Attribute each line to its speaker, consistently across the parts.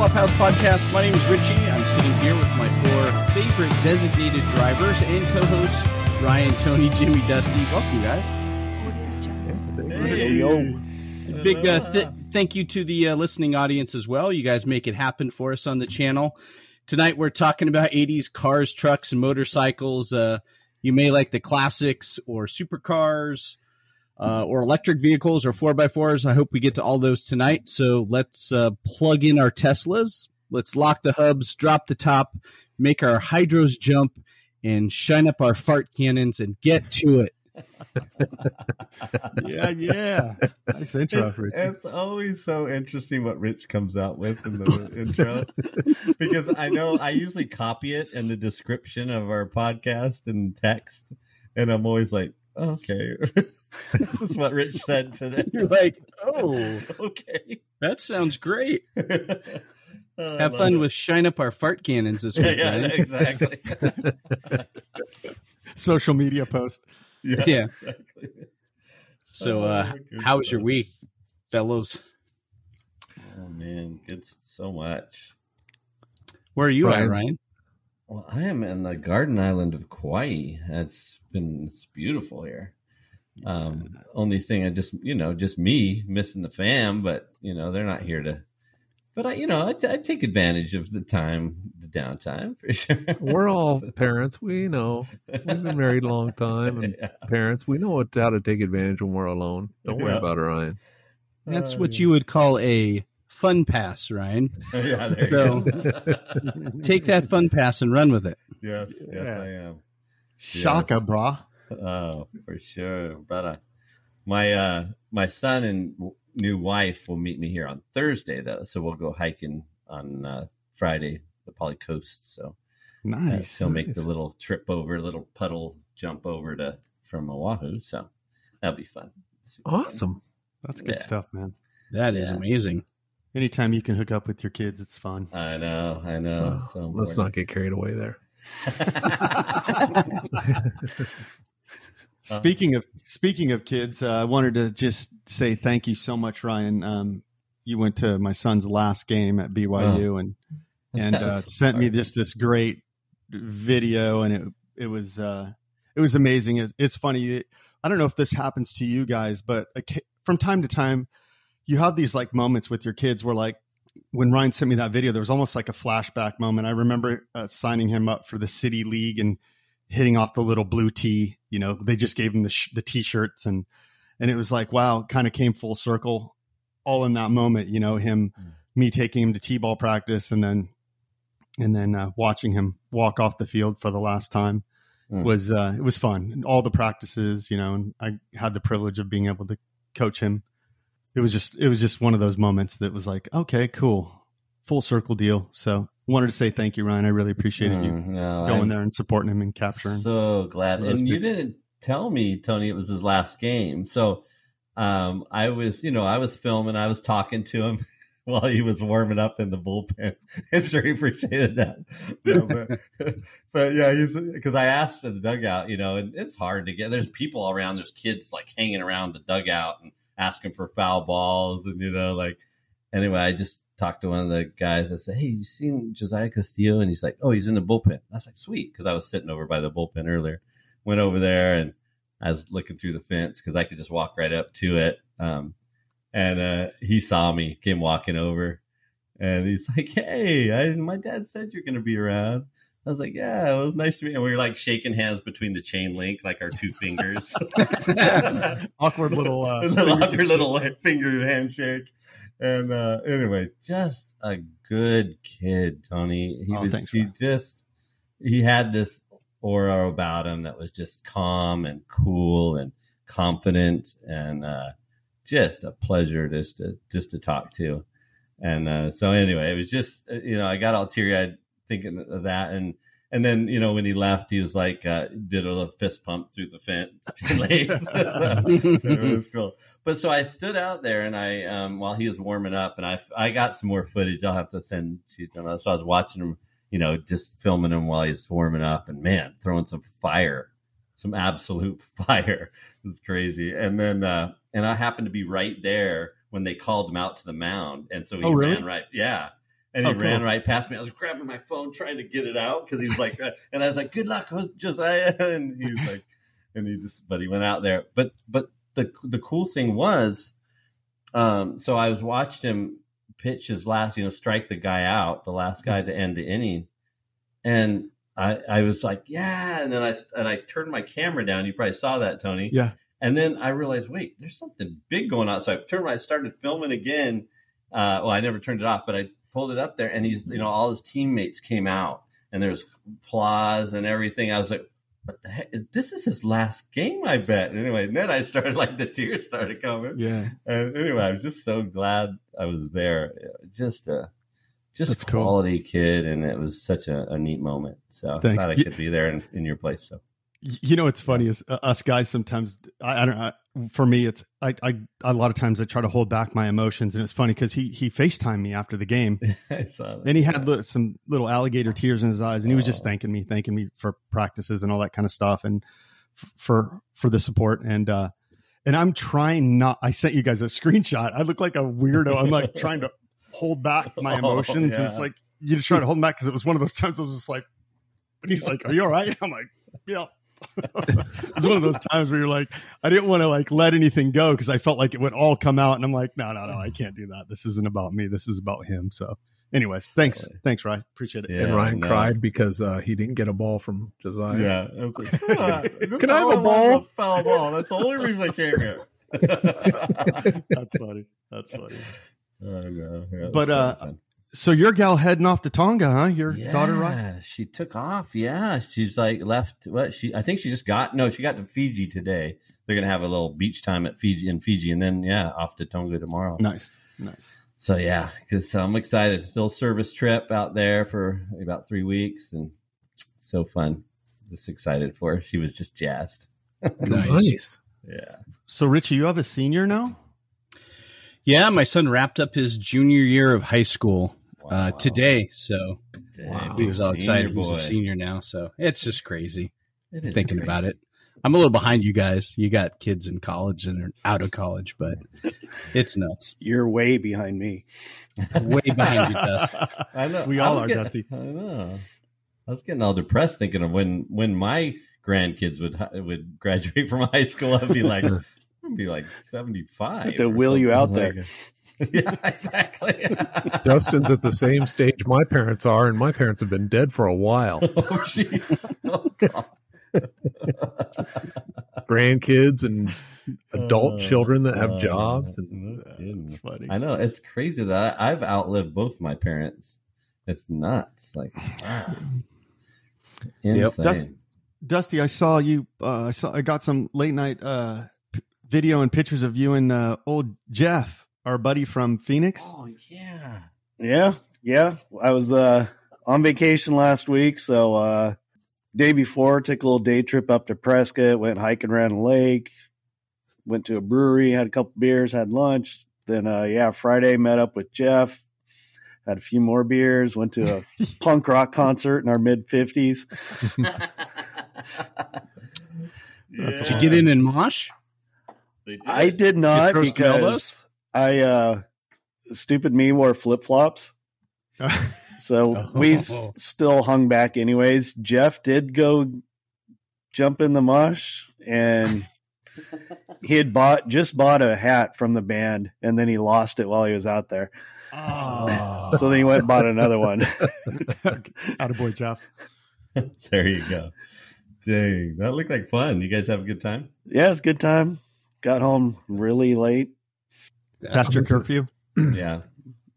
Speaker 1: Flophouse Podcast. My name is Richie. I'm sitting here with my four favorite designated drivers and co-hosts, Ryan, Tony, Jimmy, Dusty. Welcome, guys.
Speaker 2: Hey, yo.
Speaker 1: Big uh, th- thank you to the uh, listening audience as well. You guys make it happen for us on the channel. Tonight we're talking about 80s cars, trucks, and motorcycles. Uh, you may like the classics or supercars uh, or electric vehicles or 4x4s. I hope we get to all those tonight. So let's uh, plug in our Teslas. Let's lock the hubs, drop the top, make our hydros jump, and shine up our fart cannons and get to it.
Speaker 2: yeah, yeah. Nice intro,
Speaker 3: it's,
Speaker 2: Richie.
Speaker 3: it's always so interesting what Rich comes out with in the intro because I know I usually copy it in the description of our podcast and text, and I'm always like, oh, okay, this is what Rich said today.
Speaker 1: You're like, oh,
Speaker 3: okay,
Speaker 1: that sounds great.
Speaker 3: Oh,
Speaker 1: Have fun
Speaker 3: it.
Speaker 1: with shine up our fart cannons this
Speaker 3: yeah,
Speaker 1: week.
Speaker 3: yeah,
Speaker 1: Ryan.
Speaker 3: exactly.
Speaker 2: Social media post.
Speaker 3: Yeah,
Speaker 1: Yeah.
Speaker 3: exactly.
Speaker 1: So, uh,
Speaker 3: Oh, good
Speaker 1: how was your week, fellows?
Speaker 3: Oh man, it's so much.
Speaker 1: Where are you at, Ryan?
Speaker 3: Well, I am in the Garden Island of Kauai. It's been it's beautiful here. Um, only thing I just you know just me missing the fam, but you know they're not here to. But I you know I, t- I take advantage of the time, the downtime for sure.
Speaker 4: We're all parents. We know. We've been married a long time, and
Speaker 3: yeah.
Speaker 4: parents, we know what, how to take advantage when we're alone. Don't worry
Speaker 3: Yeah.
Speaker 4: about it, Ryan.
Speaker 1: That's
Speaker 3: Oh,
Speaker 1: what
Speaker 3: yeah.
Speaker 1: you would call a fun pass, Ryan.
Speaker 3: yeah, there
Speaker 1: So-
Speaker 3: you go.
Speaker 1: Take that fun pass and run with it.
Speaker 3: yes, yes,
Speaker 2: Yeah.
Speaker 3: I am.
Speaker 2: Shaka,
Speaker 3: Yes.
Speaker 2: brah.
Speaker 3: Oh, for sure, brother. My uh, my son and w- new wife will meet me here on Thursday, though, so we'll go hiking on uh, Friday, the Pali Coast. So uh,
Speaker 2: Nice.
Speaker 3: he'll make the little trip over, little puddle jump over to from Oahu. So that'll be fun. Super fun.
Speaker 4: Awesome.
Speaker 2: That's good
Speaker 3: Yeah.
Speaker 2: stuff, man.
Speaker 1: That is
Speaker 3: Yeah.
Speaker 1: amazing.
Speaker 2: Anytime you can hook up with your kids, it's fun.
Speaker 3: I know, I know.
Speaker 4: Well,
Speaker 3: so
Speaker 4: Let's not get carried away there.
Speaker 2: Speaking of speaking of kids, uh, I wanted to just say thank you so much, Ryan. Um, you went to my son's last game at BYU and and uh, sent me just this great video, and it it was uh, it was amazing. It's, it's funny. I don't know if this happens to you guys, but from time to time, you have these like moments with your kids where like when Ryan sent me that video, there was almost like a flashback moment. I remember uh, signing him up for the city league and hitting off the little blue tee. You know, they just gave him the sh- the t-shirts and and it was like wow, kind of came full circle, all in that moment. You know, him,
Speaker 3: Mm.
Speaker 2: me taking him to t-ball practice and then and then uh, watching him walk off the field for the last time
Speaker 3: Mm.
Speaker 2: was uh, it was fun. And all the practices, you know, and I had the privilege of being able to coach him. It was just it was just one of those moments that was like, okay, cool, full circle deal. So wanted to say thank you, Ryan. I really appreciated you
Speaker 3: Mm, no,
Speaker 2: going
Speaker 3: I'm
Speaker 2: there and supporting him and capturing.
Speaker 3: So glad. And you
Speaker 2: picks.
Speaker 3: didn't tell me, Tony, it was his last game. So um, I was, you know, I was filming, I was talking to him while he was warming up in the bullpen. I'm sure he appreciated that. No, but, but yeah, he's because I asked for the dugout, you know, and it's hard to get. There's people around, there's kids like hanging around the dugout and asking for foul balls, and you know, like anyway, I just talked to one of the guys. I said, "Hey, you seen Josiah Castillo?" And he's like, "Oh, he's in the bullpen." I was like, "Sweet," because I was sitting over by the bullpen earlier. Went over there and I was looking through the fence because I could just walk right up to it. Um, and uh, he saw me, came walking over, and he's like, "Hey, I, my dad said you're going to be around." I was like, "Yeah, it was nice to meet." you." And we were like shaking hands between the chain link, like our two fingers.
Speaker 2: Awkward little uh,
Speaker 3: little awkward little finger handshake. And uh, anyway, just a good kid, Tony. He
Speaker 2: Oh,
Speaker 3: was
Speaker 2: thanks,
Speaker 3: he
Speaker 2: man.
Speaker 3: just he had this aura about him that was just calm and cool and confident and uh, just a pleasure just to just to talk to. And uh, so anyway, it was just uh, you know I got all teary eyed thinking of that and. And then, you know, when he left, he was like, uh, did a little fist pump through the fence. Too late. it was cool. But so I stood out there and I, um, while he was warming up and I, I got some more footage. I'll have to send you. So I was watching him, you know, just filming him while he's warming up and man, throwing some fire, some absolute fire. It was crazy. And then, uh, and I happened to be right there when they called him out to the mound, and so he
Speaker 2: Oh, really?
Speaker 3: ran right. Yeah. And he
Speaker 2: Oh, cool.
Speaker 3: ran right past me. I was grabbing my phone, trying to get it out because he was like, uh, and I was like, "Good luck, Josiah." And he was like, and he just, but he went out there. But but the the cool thing was, um, so I was watched him pitch his last, you know, strike the guy out, the last guy to end the inning, and I I was like, yeah, and then I and I turned my camera down. You probably saw that, Tony.
Speaker 2: Yeah.
Speaker 3: And then I realized, wait, there's something big going on. So I turned, I started filming again. Uh, well, I never turned it off, but I pulled it up there, and he's, you know, all his teammates came out, and there's applause and everything. I was like, what the heck? This is his last game, I bet. Anyway, and then I started like the tears started coming.
Speaker 2: Yeah.
Speaker 3: And anyway, I'm just so glad I was there. Just a just
Speaker 2: That's
Speaker 3: a
Speaker 2: cool.
Speaker 3: quality kid, and it was such a, a neat moment. So
Speaker 2: Thanks.
Speaker 3: I
Speaker 2: Y-
Speaker 3: could be there in, in your place. So
Speaker 2: You know, what's funny is uh, us guys sometimes, I, I don't know. For me, it's, I, I, a lot of times I try to hold back my emotions. And it's funny because he, he FaceTimed me after the game
Speaker 3: I saw that.
Speaker 2: and he had li- some little alligator tears in his eyes and he was just thanking me, thanking me for practices and all that kind of stuff and f- for, for the support. And, uh, and I'm trying not, I sent you guys a screenshot. I look like a weirdo. I'm like trying to hold back my
Speaker 3: Oh,
Speaker 2: emotions. And it's like, you just try to hold them back because it was one of those times I was just like, and he's like, are you all right? I'm like, yeah. It's one of those times where you're like, I didn't want to like let anything go because I felt like it would all come out, and I'm like, no, no, no, I can't do that. This isn't about me. This is about him. So, anyways, thanks, thanks, Ryan. Appreciate it.
Speaker 3: Yeah,
Speaker 4: and Ryan
Speaker 3: no.
Speaker 4: cried because uh, he didn't get a ball from Josiah.
Speaker 3: Yeah. I was like, "Ah,
Speaker 4: Can I have a ball?"
Speaker 3: was Foul ball. That's the only reason I came here.
Speaker 2: That's funny. That's funny.
Speaker 3: Oh, no. Yeah,
Speaker 2: But,
Speaker 3: so
Speaker 2: uh,
Speaker 3: fun.
Speaker 2: So your gal heading off to Tonga, huh? Your daughter, right?
Speaker 3: Yeah, she took off. Yeah, she's like left. What she? I think she just got. No, she got to Fiji today. They're gonna have a little beach time at Fiji in Fiji, and then yeah, off to Tonga tomorrow.
Speaker 2: Nice, nice.
Speaker 3: So yeah, because I'm excited. Still service trip out there for about three weeks, and so fun. Just excited for her. She was just jazzed.
Speaker 4: Nice.
Speaker 3: Yeah.
Speaker 2: So Richie, you have a senior now.
Speaker 1: Yeah, my son wrapped up his junior year of high school uh,
Speaker 3: Wow.
Speaker 1: today, so
Speaker 3: Dang,
Speaker 1: he was all excited. He's
Speaker 3: boy.
Speaker 1: a senior now, so it's just crazy
Speaker 3: It is
Speaker 1: thinking
Speaker 3: crazy.
Speaker 1: about it. I'm a little behind you guys. You got kids in college and are out of college, but it's nuts.
Speaker 5: You're way behind me.
Speaker 1: Way behind you, Dust.
Speaker 3: I know.
Speaker 2: We all are,
Speaker 3: getting-
Speaker 2: Dusty.
Speaker 3: I know. I was getting all depressed thinking of when when my grandkids would would graduate from high school. I'd be like, I'd be like seventy five.
Speaker 5: To wheel you out there.
Speaker 3: yeah, exactly.
Speaker 4: Justin's at the same stage my parents are, and my parents have been dead for a while.
Speaker 3: oh, jeez. Oh, God.
Speaker 4: Grandkids and adult
Speaker 3: Uh,
Speaker 4: children that have
Speaker 3: uh,
Speaker 4: jobs, and
Speaker 3: no kidding.
Speaker 2: That's funny.
Speaker 3: I know it's crazy that I, I've outlived both my parents. It's nuts. Like, wow. insane.
Speaker 2: Dust- Dusty, I saw you. Uh, I saw. I got some late night uh, p- video and pictures of you and uh, old Jeff, our buddy from Phoenix.
Speaker 3: Oh yeah.
Speaker 5: Yeah, yeah. I was uh, on vacation last week, so uh, day before took a little day trip up to Prescott, went hiking around the lake, went to a brewery, had a couple beers, had lunch. Then uh, yeah, Friday met up with Jeff, had a few more beers, went to a punk rock concert in our mid fifties.
Speaker 2: That's
Speaker 1: Did you get in and Mosh?
Speaker 3: They did.
Speaker 5: I did not
Speaker 1: throw smell
Speaker 5: because I uh, stupid me wore flip flops. So we s-
Speaker 1: Oh.
Speaker 5: still hung back anyways. Jeff did go jump in the mosh and he had bought just bought a hat from the band and then he lost it while he was out there.
Speaker 2: Oh,
Speaker 5: So then he went and bought another one.
Speaker 2: out of boy, Jeff.
Speaker 3: There you go. Dang, that looked like fun. You guys have a good time?
Speaker 5: yeah, it's a good time. Got home really late.
Speaker 2: Past your curfew.
Speaker 3: Yeah.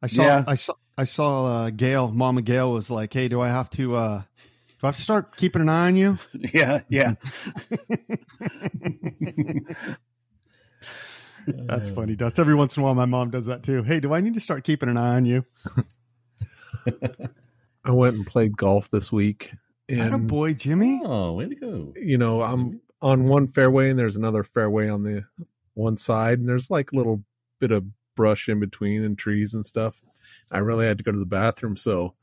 Speaker 2: I saw.
Speaker 5: Yeah.
Speaker 2: I saw. I saw. Uh, Gail, Mama Gail was like, "Hey, do I have to? Uh, do I have to start keeping an eye on you?"
Speaker 5: Yeah, yeah.
Speaker 2: That's funny, Dust. Every once in a while, my mom does that too. Hey, do I need to start keeping an eye on you?
Speaker 4: I went and played golf this week, and
Speaker 2: boy, Jimmy.
Speaker 3: Oh, way to go.
Speaker 4: you know I'm on one fairway, and there's another fairway on the one side, and there's like little bit of brush in between and trees and stuff. I really had to go to the bathroom, so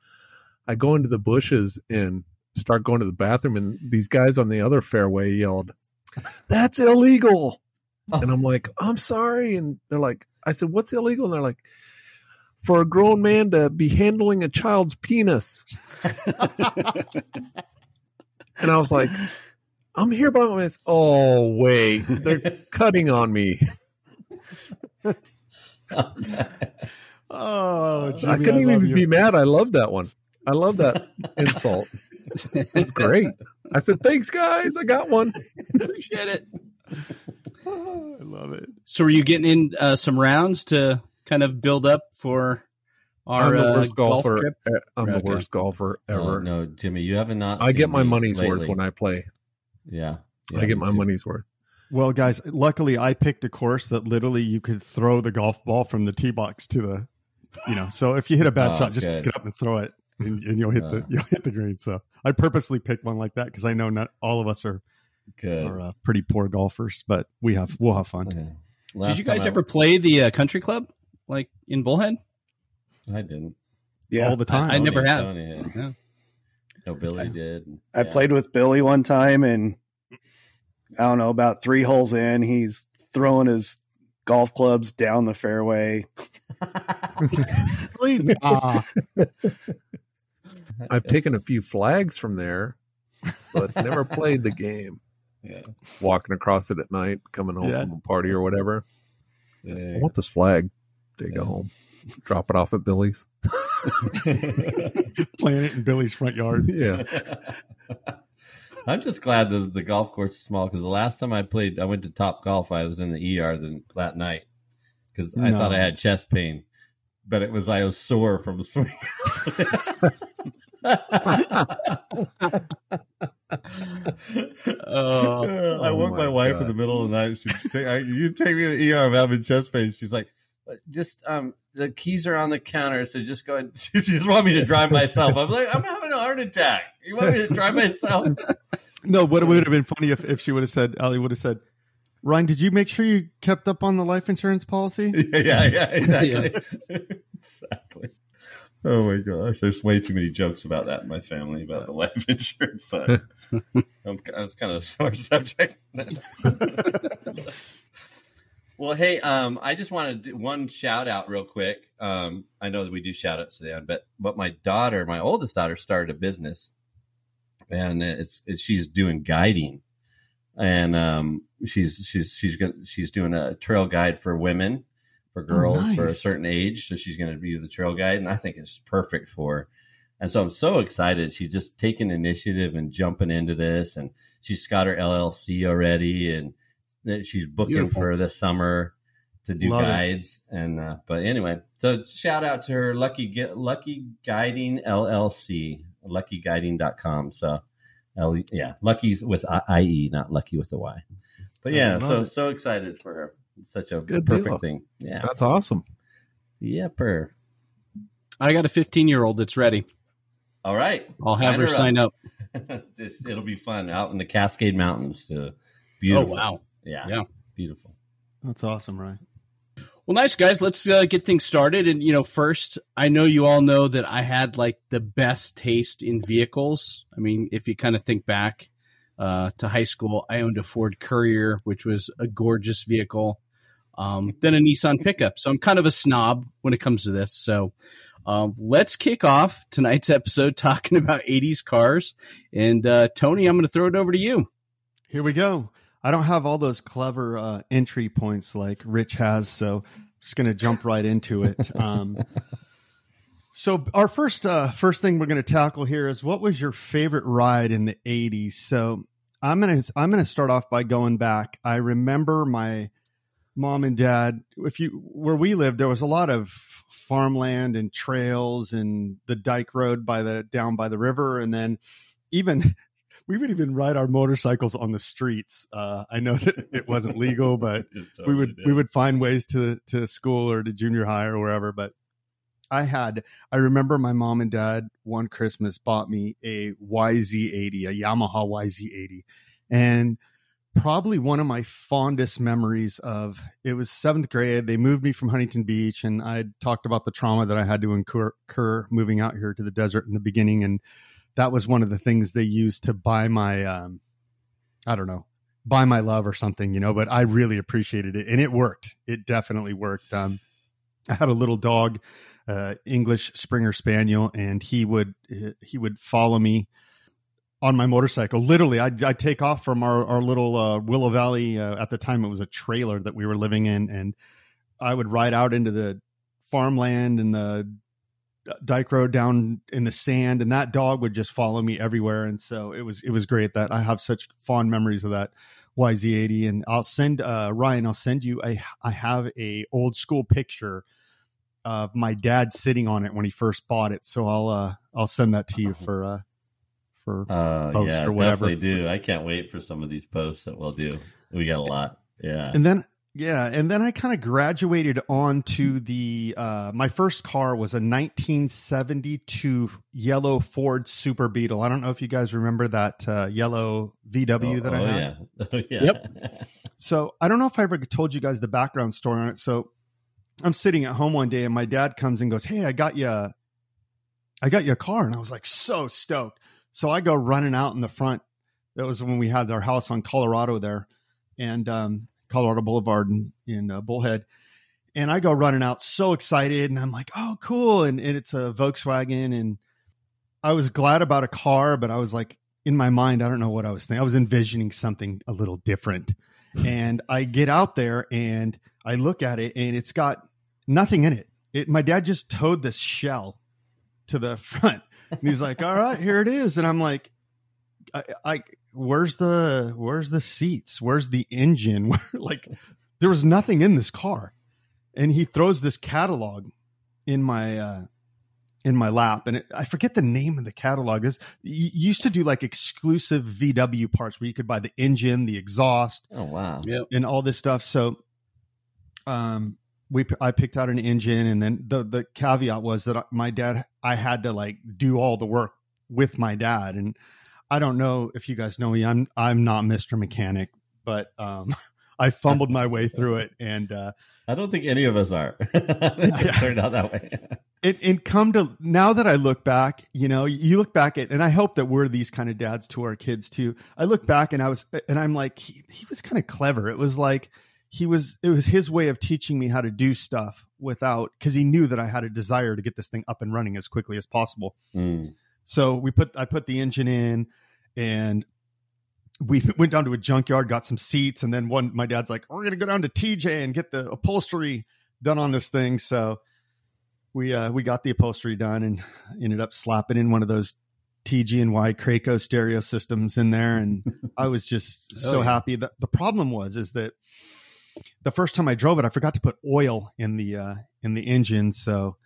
Speaker 4: I go into the bushes and start going to the bathroom, and these guys on the other fairway yelled, "That's illegal!" And I'm like, "I'm sorry," and they're like, I said, "What's illegal?" And they're like, "For a grown man to be handling a child's penis." and I was like, "I'm here by myself." Oh wait, they're cutting on me.
Speaker 2: Oh, Jimmy,
Speaker 4: I couldn't
Speaker 2: love
Speaker 4: even
Speaker 2: you.
Speaker 4: be mad. I love that one. I love that insult. It's great. I said, "Thanks, guys. I got one."
Speaker 1: Appreciate it.
Speaker 2: Oh, I love it.
Speaker 1: So, were you getting in uh, some rounds to kind of build up for our
Speaker 4: I'm the
Speaker 1: uh,
Speaker 4: worst
Speaker 1: golf trip?
Speaker 4: I'm
Speaker 1: Okay.
Speaker 4: the worst golfer
Speaker 3: Oh,
Speaker 4: ever.
Speaker 3: no, Jimmy, you haven't not.
Speaker 4: I
Speaker 3: seen
Speaker 4: get my
Speaker 3: me
Speaker 4: money's worth when I play.
Speaker 3: Yeah,
Speaker 4: I get my money's worth.
Speaker 2: Well, guys, luckily I picked a course that literally you could throw the golf ball from the tee box to the, you know. So if you hit a bad
Speaker 3: Oh,
Speaker 2: shot, just
Speaker 3: good.
Speaker 2: pick it up and throw it, and, and you'll hit the
Speaker 3: Uh.
Speaker 2: you'll hit the green. So I purposely picked one like that because I know not all of us are
Speaker 3: Good.
Speaker 2: are uh, pretty poor golfers, but we have we'll have fun.
Speaker 3: Okay.
Speaker 1: Did you guys
Speaker 3: time I-
Speaker 1: ever play the uh, country club, like in Bullhead?
Speaker 3: I didn't.
Speaker 5: Yeah,
Speaker 2: all the time.
Speaker 1: I never
Speaker 3: Tony-
Speaker 1: have.
Speaker 3: Tony had.
Speaker 1: Yeah.
Speaker 3: No, Billy did.
Speaker 5: I
Speaker 3: Yeah.
Speaker 5: played with Billy one time, and I don't know about three holes in, he's throwing his golf clubs down the fairway.
Speaker 2: Ah,
Speaker 4: I've taken a few flags from there, but never played the game.
Speaker 3: Yeah.
Speaker 4: Walking across it at night, coming home
Speaker 2: Yeah.
Speaker 4: from a party or whatever. I want this flag. Take
Speaker 3: Yeah.
Speaker 4: it home. Drop it off at Billy's.
Speaker 2: playing it in Billy's front yard.
Speaker 4: Yeah.
Speaker 3: I'm just glad the the golf course is small because the last time I played, I went to Top Golf. I was in the ER the, that night because I thought I had chest pain, but it was I was sore from swinging.
Speaker 1: Oh,
Speaker 3: I
Speaker 4: Oh
Speaker 3: woke my,
Speaker 4: my
Speaker 3: wife
Speaker 4: God.
Speaker 3: in the middle of the night. She take, I, you take me to the ER. I'm having chest pain. She's like, just um, the keys are on the counter, so just go. ahead. She just want me to drive myself. I'm like, I'm having a heart attack. You want me to drive myself?
Speaker 2: No, what would have been funny if, if she would have said, Ali would have said, Ryan, did you make sure you kept up on the life insurance policy?
Speaker 3: yeah, yeah, yeah, exactly. exactly. Oh my gosh, there's way too many jokes about that in my family about the life insurance side. I'm, it's kind of a sore subject. Well, hey, um, I just want to do one shout out real quick. Um, I know that we do shout outs today, but but my daughter, my oldest daughter, started a business, and it's, it's she's doing guiding, and um, she's she's she's gonna, she's doing a trail guide for women for girls for a certain age. So she's going to be the trail guide, and I think it's perfect for. her. And so I'm so excited. She's just taking initiative and jumping into this, and she's got her LLC already, and that she's booking
Speaker 1: Beautiful.
Speaker 3: for this summer to do
Speaker 2: Love it.
Speaker 3: guides. And uh, but anyway, so shout out to her, Luckie Get Luckie Guiding LLC, luckieguiding.com. So, L- yeah, Luckie with I E, not Lucky with a Y. But yeah, so
Speaker 2: it.
Speaker 3: so excited for her. It's such a
Speaker 4: Good
Speaker 3: perfect
Speaker 4: deal.
Speaker 3: thing. Yeah.
Speaker 4: That's awesome.
Speaker 3: Yepper.
Speaker 1: I got a 15 year old that's ready.
Speaker 3: All right.
Speaker 1: I'll have her
Speaker 3: up.
Speaker 1: sign up.
Speaker 3: It'll be fun out in the Cascade Mountains. Uh, beautiful.
Speaker 1: Oh, wow.
Speaker 3: Yeah.
Speaker 1: Yeah.
Speaker 3: Beautiful.
Speaker 2: That's awesome, Ryan.
Speaker 1: Well, nice guys. Let's uh, get things started. And you know, first, I know you all know that I had like the best taste in vehicles. I mean, if you kind of think back uh, to high school, I owned a Ford Courier, which was a gorgeous vehicle. Um, then a Nissan pickup. So I'm kind of a snob when it comes to this. So um, let's kick off tonight's episode talking about 80s cars. And uh, Tony, I'm going to throw it over to you.
Speaker 2: Here we go. I don't have all those clever uh, entry points like Rich has, so just going to jump right into it. Um, so our first uh, first thing we're going to tackle here is what was your favorite ride in the '80s? So I'm gonna I'm gonna start off by going back. I remember my mom and dad. If you where we lived, there was a lot of farmland and trails and the dike road by the down by the river, and then even we would even ride our motorcycles on the streets. Uh, I know that it wasn't legal, but we would we would find ways to to school or to junior high or wherever. But I had I remember my mom and dad one Christmas bought me a YZ80, a Yamaha YZ80, and probably one of my fondest memories of it was seventh grade. They moved me from Huntington Beach, and I talked about the trauma that I had to incur, incur moving out here to the desert in the beginning, and that was one of the things they used to buy my um, I don't know buy my love or something, you know, but I really appreciated it and it worked. It definitely worked. Um, I had a little dog, uh, English Springer Spaniel, and he would he would follow me on my motorcycle. Literally, I'd, I'd take off from our our little uh, Willow Valley. Uh, at the time, it was a trailer that we were living in, and I would ride out into the farmland and the dike road down in the sand, and that dog would just follow me everywhere. And so it was it was great that I have such fond memories of that. YZ80 and I'll send uh Ryan I'll send you I I have a old school picture of my dad sitting on it when he first bought it so I'll uh I'll send that to you for uh for
Speaker 3: Uh,
Speaker 2: Post
Speaker 3: yeah,
Speaker 2: or whatever.
Speaker 3: definitely do. I can't wait for some of these posts that we'll do. We got a lot. Yeah.
Speaker 2: and then yeah and then i kind of graduated on to the uh my first car was a 1972 yellow ford super beetle. I don't know if you guys remember that uh yellow vw that i
Speaker 3: oh,
Speaker 2: had.
Speaker 3: yeah. Oh, yeah.
Speaker 1: Yep.
Speaker 2: so i don't know if i ever told you guys the background story on it. So i'm sitting at home one day and my dad comes and goes hey i got you a- i got you a car. And i was like so stoked. So i go running out in the front. That was when we had our house on colorado there. And um colorado boulevard in, in uh, bullhead and i go running out so excited and i'm like oh cool and, and it's a volkswagen and i was glad about a car but i was like in my mind i don't know what i was thinking i was envisioning something a little different and I get out there and I look at it and it's got nothing in it. It my dad just towed this shell to the front. And he's like, "All right, here it is." And I'm like, I, I where's the where's the seats? Where's the engine? Where like there was nothing in this car. And he throws this catalog in my uh in my lap and it, I forget the name of the catalog. This used to do like exclusive VW parts where you could buy the engine, the exhaust,
Speaker 3: Oh, wow.
Speaker 1: Yep.
Speaker 2: and all this stuff. So, um, we I picked out an engine, and then the the caveat was that my dad I had to like do all the work with my dad, and I don't know if you guys know me. I'm I'm not Mr. Mechanic, but um, I fumbled my way through it, and uh,
Speaker 3: I don't think any of us are. it turned out that way.
Speaker 2: it and come to now that I look back, you know, you look back at, and I hope that we're these kind of dads to our kids too. I look back and I was, and I'm like, he, he was kind of clever. It was like he was, it was his way of teaching me how to do stuff without, because he knew that I had a desire to get this thing up and running as quickly as possible.
Speaker 3: Mm.
Speaker 2: So we put, I put the engine in, and we went down to a junkyard, got some seats, and then one, my dad's like, "We're gonna go down to TJ and get the upholstery done on this thing." So we uh we got the upholstery done and ended up slapping in one of those TG and Y Craco stereo systems in there, and I was just
Speaker 1: Oh,
Speaker 2: so
Speaker 1: yeah.
Speaker 2: happy. The the problem was is that the first time I drove it, I forgot to put oil in the uh in the engine, so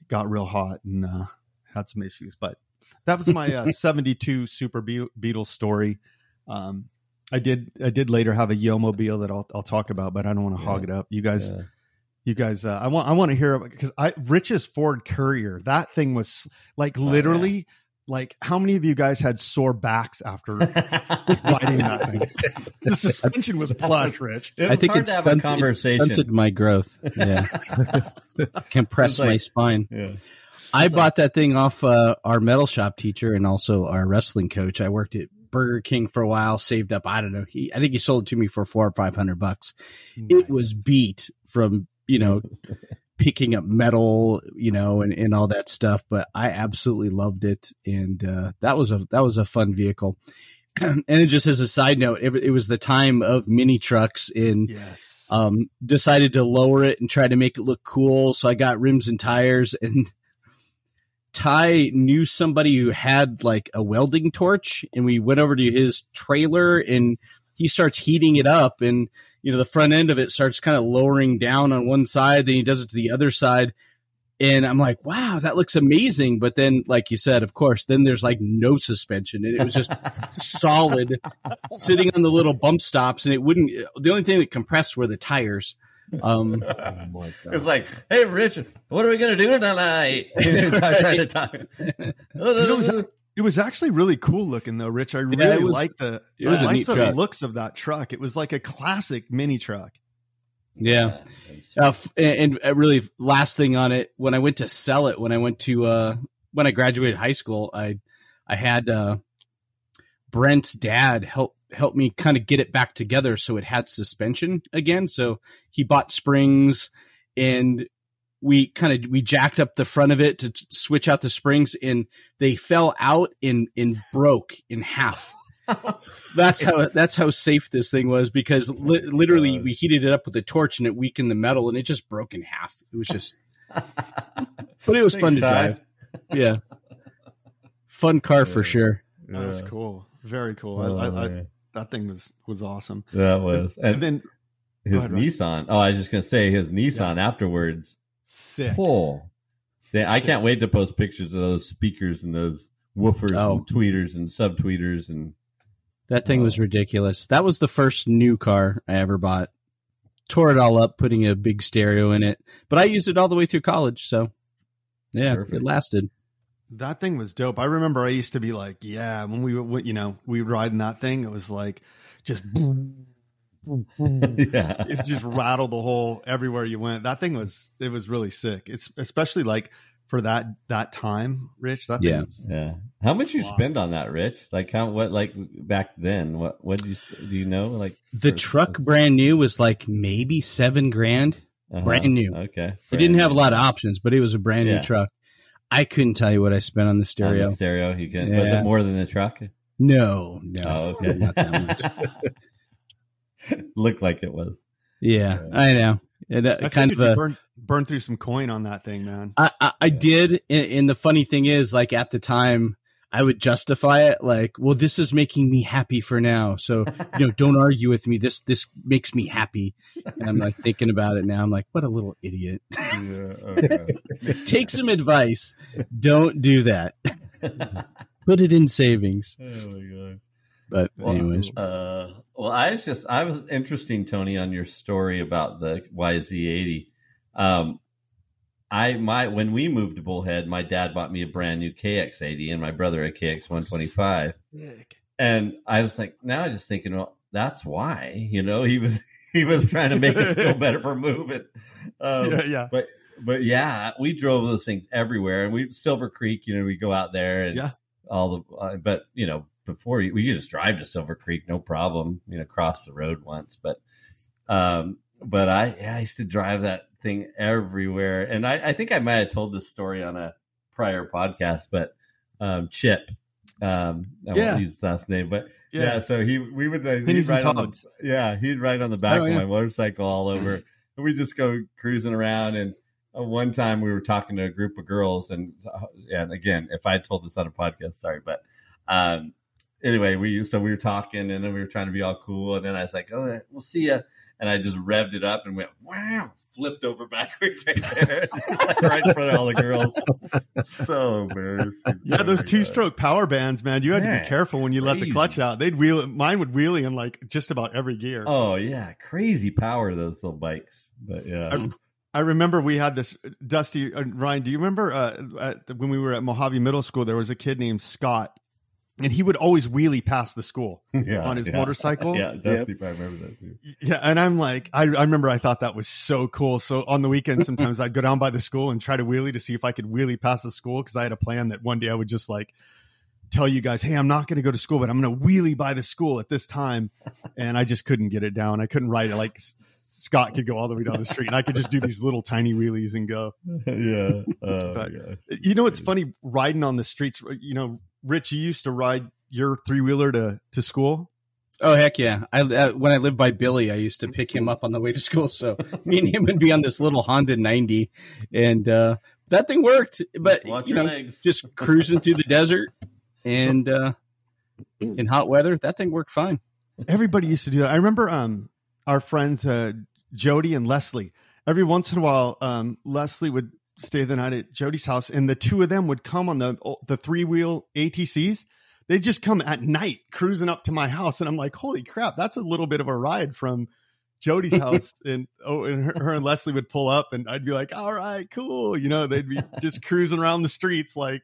Speaker 2: it got real hot and uh had some issues. But that was my uh, 72 Super Be- Beetle story. Um, I did I did later have a Yomobile that I'll I'll talk about, but I don't want to hog it up. You guys,
Speaker 3: Yeah.
Speaker 2: you guys, uh, I want I want to hear because I Rich's Ford Courier that thing was like literally like how many of you guys had sore backs after riding that thing? The suspension was plush, Rich.
Speaker 3: It
Speaker 1: I think
Speaker 3: hard
Speaker 1: it's
Speaker 3: to a
Speaker 1: stunted, it
Speaker 3: conversation.
Speaker 1: stunted my growth. Yeah, compressed
Speaker 3: like-
Speaker 1: my spine.
Speaker 3: Yeah.
Speaker 1: I bought that thing off uh, our metal shop teacher and also our wrestling coach. I worked at Burger King for a while, saved up. I don't know. He, I think he sold it to me for four or five hundred bucks. It was beat from you know picking up metal, you know, and, and all that stuff. But I absolutely loved it, and uh, that was a that was a fun vehicle. and it just as a side note, it, it was the time of mini trucks in
Speaker 2: yes.
Speaker 1: um, decided to lower it and try to make it look cool. So I got rims and tires and Ty knew somebody who had like a welding torch and we went over to his trailer and he starts heating it up and you know the front end of it starts kind of lowering down on one side then he does it to the other side and I'm like wow that looks amazing. But then like you said of course then there's like no suspension and it was just solid sitting on the little bump stops and it wouldn't the only thing that compressed were the tires um
Speaker 3: It's like, hey, Rich, what are we gonna do tonight? Trying to.
Speaker 2: You know, it, was, it was actually really cool looking though, Rich. I really
Speaker 1: it was-
Speaker 2: liked the
Speaker 1: it was
Speaker 2: liked the
Speaker 1: truck.
Speaker 2: looks of that truck. It was like a classic mini truck.
Speaker 1: yeah uh, and, and really last thing on it when i went to sell it when i went to uh when i graduated high school i i had uh brent's dad help help me kind of get it back together so it had suspension again. So he bought springs and we kind of we jacked up the front of it to switch out the springs and they fell out and and broke in half. that's how that's how safe this thing was because li- literally we heated it up with a torch and it weakened the metal and it just broke in half. It was just, but it was fun to drive. Yeah, fun car for sure.
Speaker 2: That's cool. Very cool.
Speaker 3: Oh,
Speaker 2: I, I, I,
Speaker 3: man.
Speaker 2: That thing was was awesome.
Speaker 3: that was
Speaker 2: And
Speaker 3: and
Speaker 2: then
Speaker 3: his
Speaker 2: ahead, Ryan.
Speaker 3: Nissan. Oh, I was just gonna say his Nissan afterwards.
Speaker 2: sick.
Speaker 3: Oh, They- I can't wait to post pictures of those speakers and those woofers
Speaker 1: Oh.
Speaker 3: and tweeters and subtweeters and
Speaker 1: That thing was oh. ridiculous. That was the first new car I ever bought. Tore it all up, putting a big stereo in it, but I used it all the way through college. So, yeah,
Speaker 3: Perfect.
Speaker 1: it lasted.
Speaker 2: That thing was dope. I remember I used to be like, yeah, when we would, you know, we would ride in that thing, it was like just,
Speaker 3: yeah.
Speaker 2: it just rattled the whole everywhere you went. That thing was, it was really sick. It's especially like for that, that time, Rich, that thing
Speaker 1: Yeah.
Speaker 2: was,
Speaker 3: Yeah. How much you
Speaker 2: Wow.
Speaker 3: spend on that, Rich? Like how what like back then? What what do you do you know? Like
Speaker 1: The
Speaker 3: for-
Speaker 1: truck brand new was like maybe seven grand.
Speaker 3: uh-huh.
Speaker 1: brand new.
Speaker 3: Okay.
Speaker 1: It didn't have a lot of options, but it was a brand
Speaker 3: Yeah.
Speaker 1: new truck. I couldn't tell you what I spent on the
Speaker 3: new. On
Speaker 1: stereo.
Speaker 3: the stereo. You can. Was it more than the truck?
Speaker 1: No, no,
Speaker 3: Oh, okay.
Speaker 1: not that much.
Speaker 3: Looked like it was.
Speaker 1: Yeah, I know. It, uh,
Speaker 2: I
Speaker 1: kind of
Speaker 2: you
Speaker 1: a.
Speaker 2: burn, burn through some coin on that thing, man.
Speaker 1: I, I, I did, and, and the funny thing is, like at the time, I would justify it like, "Well, this is making me happy for now, so you know, don't argue with me. This this makes me happy." And I'm like thinking about it now. I'm like, "What a little idiot."
Speaker 3: Yeah. Okay.
Speaker 1: Take some advice. Don't do that. Put it in savings.
Speaker 3: oh my god.
Speaker 1: But
Speaker 3: Well,
Speaker 1: anyways,
Speaker 3: Uh, well, I was just I was interesting, Tony, on your story about the YZ80. Um, I my when we moved to Bullhead, my dad bought me a brand new KX80 and my brother a KX 125, and I was like, now I just thinking, well, that's why, you know, he was he was trying to make it feel better for moving. Um,
Speaker 2: yeah, yeah.
Speaker 3: but but yeah, we drove those things everywhere, and we Silver Creek. You know, we go out there and
Speaker 2: Yeah.
Speaker 3: all the. Uh, but you know, before we could just drive to Silver Creek, no problem. You know, cross the road once, but um, but I yeah, I used to drive that thing everywhere, and I I think I might have told this story on a prior podcast, but um, Chip. Um, I
Speaker 2: Yeah.
Speaker 3: won't use his last name, but yeah.
Speaker 2: Yeah.
Speaker 3: so he we would uh, he'd ride on the, yeah he'd ride on the back
Speaker 1: Oh,
Speaker 3: of
Speaker 1: yeah.
Speaker 3: my motorcycle all over, and we just go cruising around. And uh, one time we were talking to a group of girls, and uh, and again, if I told this on a podcast, sorry, but um, anyway, we so we were talking, and then we were trying to be all cool, and then I was like, "Oh, we'll see ya." And I just revved it up and went wow, flipped over backwards right there, right in front of all the girls. So embarrassing.
Speaker 2: Yeah, those two stroke power bands, man. You had to be careful when you let the clutch out. They'd wheel mine would wheelie in like just about every gear.
Speaker 3: Oh yeah, crazy power those little bikes. But yeah,
Speaker 2: I, I remember we had this Dusty uh, Ryan. Do you remember uh, at, when we were at Mojave Middle School? There was a kid named Scott, and he would always wheelie past the school
Speaker 3: yeah,
Speaker 2: on his
Speaker 3: yeah.
Speaker 2: motorcycle.
Speaker 3: Yeah, Dusty, if I remember that too.
Speaker 2: Yeah, and I'm like, I, I remember I thought that was so cool. So on the weekends, sometimes I'd go down by the school and try to wheelie to see if I could wheelie past the school because I had a plan that one day I would just like tell you guys, hey, I'm not going to go to school, but I'm going to wheelie by the school at this time. And I just couldn't get it down. I couldn't ride it like Scott could go all the way down the street, and I could just do these little tiny wheelies and go.
Speaker 3: yeah. Oh,
Speaker 2: But-
Speaker 3: my.
Speaker 2: You know, it's funny riding on the streets. You know, Rich, you used to ride your three wheeler to to school.
Speaker 1: oh heck yeah! I uh, when I lived by Billy, I used to pick him up on the way to school. So me and him would be on this little Honda 90, and uh, that thing worked. But
Speaker 3: Just watch
Speaker 1: you
Speaker 3: your
Speaker 1: know,
Speaker 3: legs.
Speaker 1: just cruising through the desert and uh, in hot weather, that thing worked fine.
Speaker 2: everybody used to do that. I remember um our friends uh Jody and Leslie. Every once in a while, um Leslie would stay the night at Jody's house, and the two of them would come on the the three wheel ATCs. They'd just come at night cruising up to my house, and I'm like, holy crap, that's a little bit of a ride from Jody's house. and oh, and her, her and Leslie would pull up, and I'd be like, all right, cool. You know, they'd be just cruising around the streets like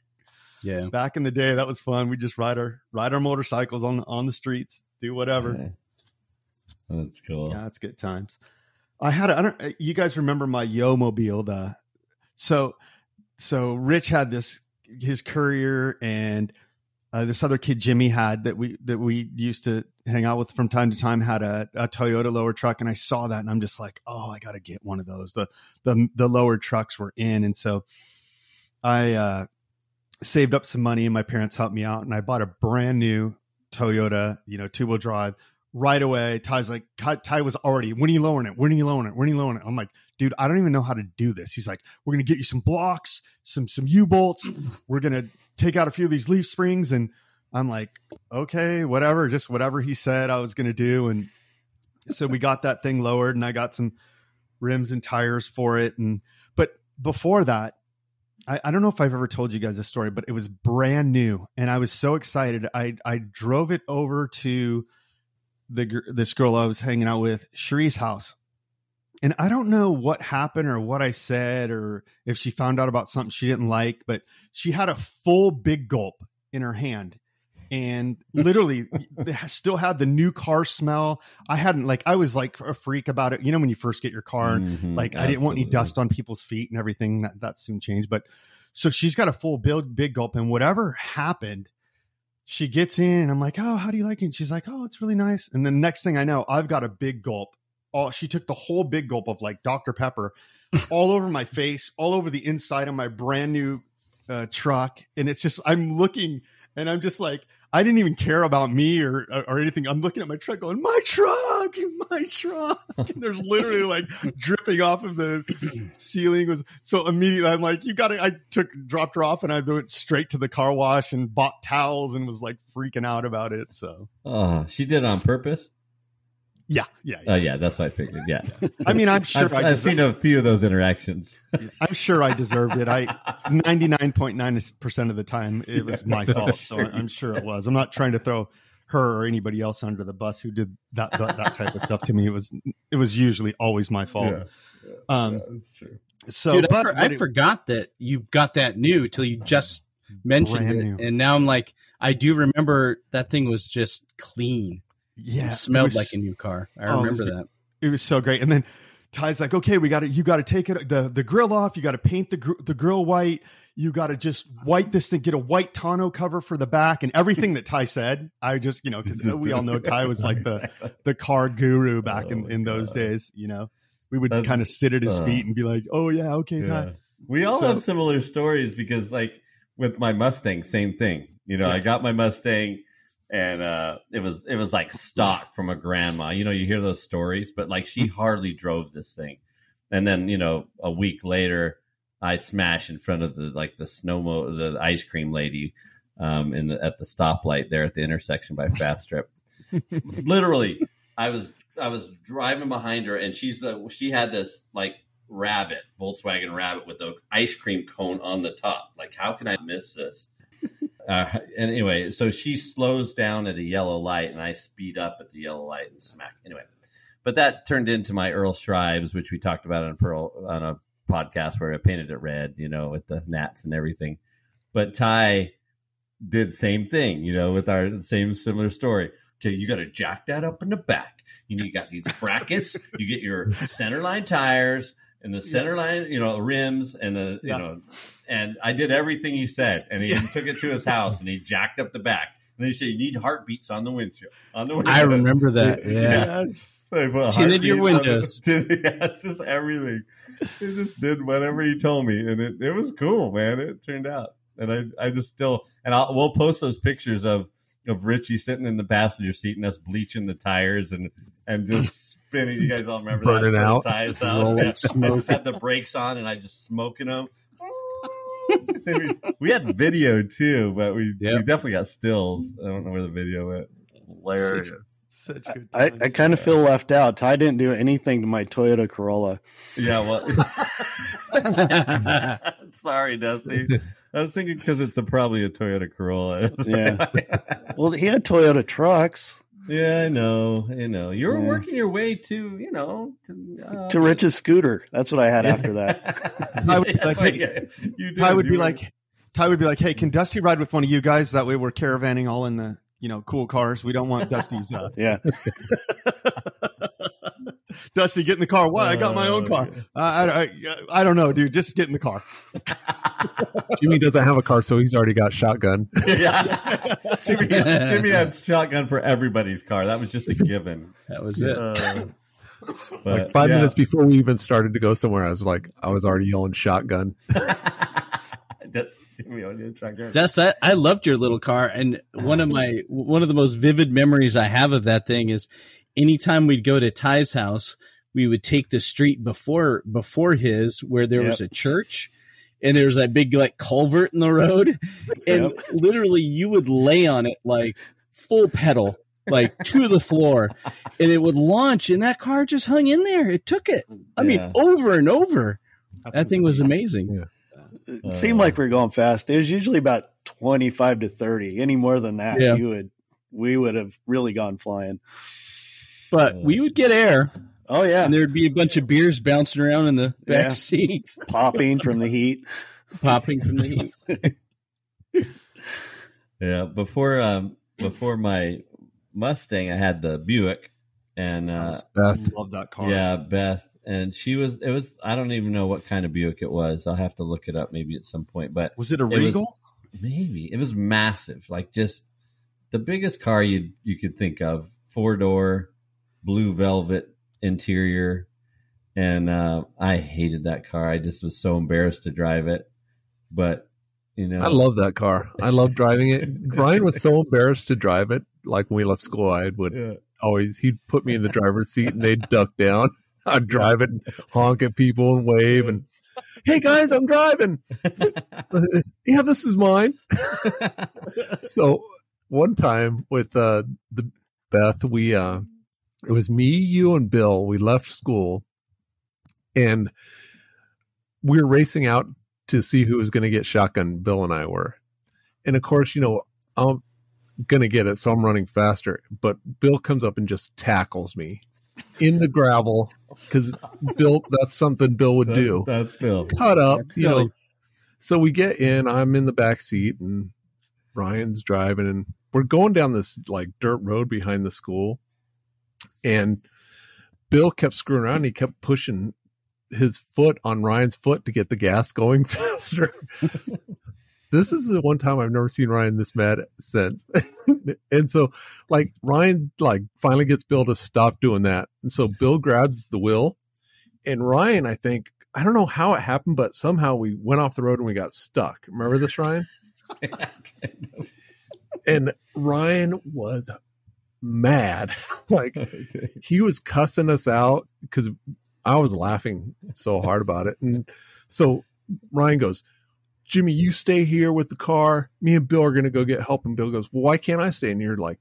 Speaker 1: Yeah,
Speaker 2: back in the day. That was fun. We just ride our ride our motorcycles on on the streets, do whatever.
Speaker 3: Yeah. That's cool.
Speaker 2: Yeah, that's good times. I had a, I don't you guys remember my Yo mobile the so so Rich had this his courier and uh, this other kid Jimmy had that we that we used to hang out with from time to time had a, a Toyota lower truck, and I saw that, and I'm just like, oh, I got to get one of those. The the the lower trucks were in, and so I uh, saved up some money, and my parents helped me out, and I bought a brand new Toyota, you know, two wheel drive. Right away, Ty's like, Ty was already, when are you lowering it? When are you lowering it? When are you lowering it? I'm like, dude, I don't even know how to do this. He's like, we're going to get you some blocks, some, some U bolts. We're going to take out a few of these leaf springs. And I'm like, okay, whatever, just whatever he said I was going to do. And so we got that thing lowered and I got some rims and tires for it. And, but before that, I, I don't know if I've ever told you guys this story, but it was brand new and I was so excited. I, I drove it over to the, this girl I was hanging out with, Cherie's house. And I don't know what happened or what I said or if she found out about something she didn't like, but she had a full big gulp in her hand and literally still had the new car smell. I hadn't like I was like a freak about it. You know when you first get your car
Speaker 3: Mhm,
Speaker 2: like I didn't want any dust on people's feet and everything. That that soon changed, but so she's got a full big big gulp and whatever happened, she gets in and I'm like, "Oh, how do you like it?" And she's like, "Oh, it's really nice." And the next thing I know, I've got a big gulp. Oh, she took the whole big gulp of like Dr. Pepper all over my face, all over the inside of my brand new uh, truck. And it's just, I'm looking and I'm just like, I didn't even care about me or, or anything. I'm looking at my truck going, my truck, my truck. And there's literally like dripping off of the ceiling was so immediately I'm like, you gotta, I took, dropped her off and I went straight to the car wash and bought towels and was like freaking out about it. So
Speaker 3: Oh, she did it on purpose.
Speaker 2: Yeah, yeah. yeah.
Speaker 3: Oh yeah, that's what I figured. Yeah,
Speaker 2: I mean, I'm sure
Speaker 3: I've,
Speaker 2: I
Speaker 3: I've
Speaker 2: deserved,
Speaker 3: seen a few of those interactions.
Speaker 2: I'm sure I deserved it. I 99.9% of the time it was my fault. So I'm sure it was. I'm not trying to throw her or anybody else under the bus who did that that, that type of stuff to me. It was it was usually always my fault. Um
Speaker 3: that's true.
Speaker 2: so
Speaker 1: Dude, I, for-
Speaker 2: but
Speaker 1: I
Speaker 2: it-
Speaker 1: forgot that you got that new till you just mentioned it,
Speaker 2: new.
Speaker 1: and now I'm like, I do remember that thing was just clean.
Speaker 2: Yeah,
Speaker 1: it
Speaker 2: it
Speaker 1: smelled
Speaker 2: was-
Speaker 1: like a new car. I
Speaker 2: Oh, it was
Speaker 1: remember that.
Speaker 2: it was so great. And then Ty's like, okay, we got to, you got to take it, the, the grill off. You got to paint the, gr- the grill white. You got to just white this thing, get a white tonneau cover for the back and everything that Ty said. I just, you know, cause we all know Ty was like the, the car guru back
Speaker 3: Oh,
Speaker 2: in, in those
Speaker 3: God.
Speaker 2: days, you know, we would
Speaker 3: That's-
Speaker 2: kind of sit at his
Speaker 3: uh,
Speaker 2: feet and be like, oh yeah, okay, Ty.
Speaker 3: We all
Speaker 2: So-
Speaker 3: have similar stories because, like, with my Mustang, same thing. You know, I got my Mustang, and uh, it was it was like stock from a grandma. You know, you hear those stories, but like she
Speaker 2: Hmm.
Speaker 3: hardly drove this thing. And then you know, a week later, I smash in front of the like the snow mo- the ice cream lady um, in the, at the stoplight there at the intersection by Fast Strip. Literally, I was I was driving behind her, and she's the she had this like rabbit Volkswagen Rabbit with the ice cream cone on the top. Like, how can I miss this? Uh, and anyway, so she slows down at a yellow light, and I speed up at the yellow light and smack. Anyway, but that turned into my Earl Scheibs, which we talked about on Pearl on a podcast where I painted it red, you know, with the gnats and everything. But Ty did same thing, you know, with our same similar story. Okay, you got to jack that up in the back. You need you got these brackets. you get your center line tires and the center line, you know, rims and the
Speaker 2: Yeah.
Speaker 3: you know. And I did everything he said, and he
Speaker 2: Yeah.
Speaker 3: took it to his house and he jacked up the back. And they say you need heartbeats on the windshield. On the windshield.
Speaker 1: I remember that.
Speaker 3: Yeah.
Speaker 1: Yeah.
Speaker 2: Yes.
Speaker 3: So I put
Speaker 1: Tinted your
Speaker 3: heartbeats on the-
Speaker 1: windows.
Speaker 3: yeah, it's just everything. He just did whatever he told me, and it, it was cool, man. It turned out, and I I just still and I'll we'll post those pictures of of Richie sitting in the passenger seat and us bleaching the tires and and just spinning. You guys all remember
Speaker 4: Burning
Speaker 3: that?
Speaker 4: out.
Speaker 3: Tires out. Yeah. I just had the brakes on and I just smoking them. we had video too, but we,
Speaker 1: Yeah.
Speaker 3: we definitely got stills. I don't know where the video went. Hilarious.
Speaker 2: Such good
Speaker 5: I. I kind of feel left out. Ty didn't do anything to my Toyota Corolla.
Speaker 3: Yeah, well, sorry, Dusty. I was thinking because it's a, probably a Toyota Corolla.
Speaker 5: Yeah. Well, he had Toyota trucks
Speaker 3: yeah, I know, I know. You were
Speaker 5: Yeah.
Speaker 3: working your way to, you know, to, uh,
Speaker 5: to Rich's scooter. That's what I had after that.
Speaker 2: I would be like, hey,
Speaker 3: you- you did.
Speaker 2: Ty would
Speaker 3: You
Speaker 2: be
Speaker 3: were-
Speaker 2: like, Ty would be like, hey, can Dusty ride with one of you guys? That way we're caravanning all in the, you know, cool cars. We don't want Dusty's, uh,
Speaker 5: Yeah.
Speaker 2: Dusty, get in the car. Why? I got my own car. Uh, I, I, I don't know, dude. Just get in the car.
Speaker 4: Jimmy doesn't have a car, so he's already got shotgun.
Speaker 3: yeah. Jimmy, Jimmy had shotgun for everybody's car. That was just a given.
Speaker 1: That was it.
Speaker 3: Uh, but,
Speaker 4: Like five
Speaker 3: yeah.
Speaker 4: minutes before we even started to go somewhere, I was like, I was already yelling shotgun.
Speaker 3: That's Jimmy on shotgun.
Speaker 1: Dust, I, I loved your little car, and one of my one of the most vivid memories I have of that thing is anytime we'd go to Ty's house, we would take the street before before his where there was a church, and there was that big like culvert in the road, and literally you would lay on it like full pedal. Like to the floor, and it would launch, and that car just hung in there. It took it. I mean, over and over. That thing was amazing.
Speaker 4: Yeah.
Speaker 5: It seemed like we are going fast. It was usually about 25 to 30. Any more than that,
Speaker 1: Yeah.
Speaker 5: you would, we would have really gone flying.
Speaker 1: But we would get air,
Speaker 5: Oh, yeah.
Speaker 1: and there'd be a bunch of beers bouncing around in the back
Speaker 5: Yeah.
Speaker 1: seats,
Speaker 5: Popping from the heat.
Speaker 1: popping from the heat.
Speaker 3: Yeah, before um before my Mustang, I had the Buick, and uh,
Speaker 4: Beth,
Speaker 2: Love that car.
Speaker 3: yeah, Beth, and she was. It was. I don't even know what kind of Buick it was. I'll have to look it up maybe at some point. But
Speaker 2: Was it a
Speaker 3: was-
Speaker 2: Regal?
Speaker 3: maybe it was massive, like just the biggest car you you could think of. Four door, blue velvet interior, and uh, I hated that car. I just was so embarrassed to drive it. But you know,
Speaker 4: I love that car. I love driving it. Ryan was so embarrassed to drive it. Like when we left school, I would
Speaker 3: Yeah.
Speaker 4: always he'd put me in the driver's seat and they'd duck down. I'd drive it and honk at people and wave and hey guys, I'm driving. yeah, this is mine. so one time with uh the Beth, we uh it was me, you, and Bill. We left school and we were racing out to see who was going to get shotgun. Bill and I were. And of course, you know, I'm going to get it, so I'm running faster. But Bill comes up and just tackles me in the gravel because Bill, that's something Bill would do
Speaker 3: That's Bill.
Speaker 4: cut up, you
Speaker 1: Billy.
Speaker 4: know. So we get in, I'm in the back seat and Ryan's driving and we're going down this like dirt road behind the school. And Bill kept screwing around. He kept pushing his foot on Ryan's foot to get the gas going faster. This is the one time I've never seen Ryan this mad since. and so like Ryan like finally gets Bill to stop doing that. And so Bill grabs the wheel and Ryan, I think, I don't know how it happened, but somehow we went off the road and we got stuck. Remember this, Ryan? and Ryan was mad. like he was cussing us out because I was laughing so hard about it. And so Ryan goes, Jimmy, you stay here with the car. Me and Bill are going to go get help. And Bill goes, Well, why can't I stay? And you're like,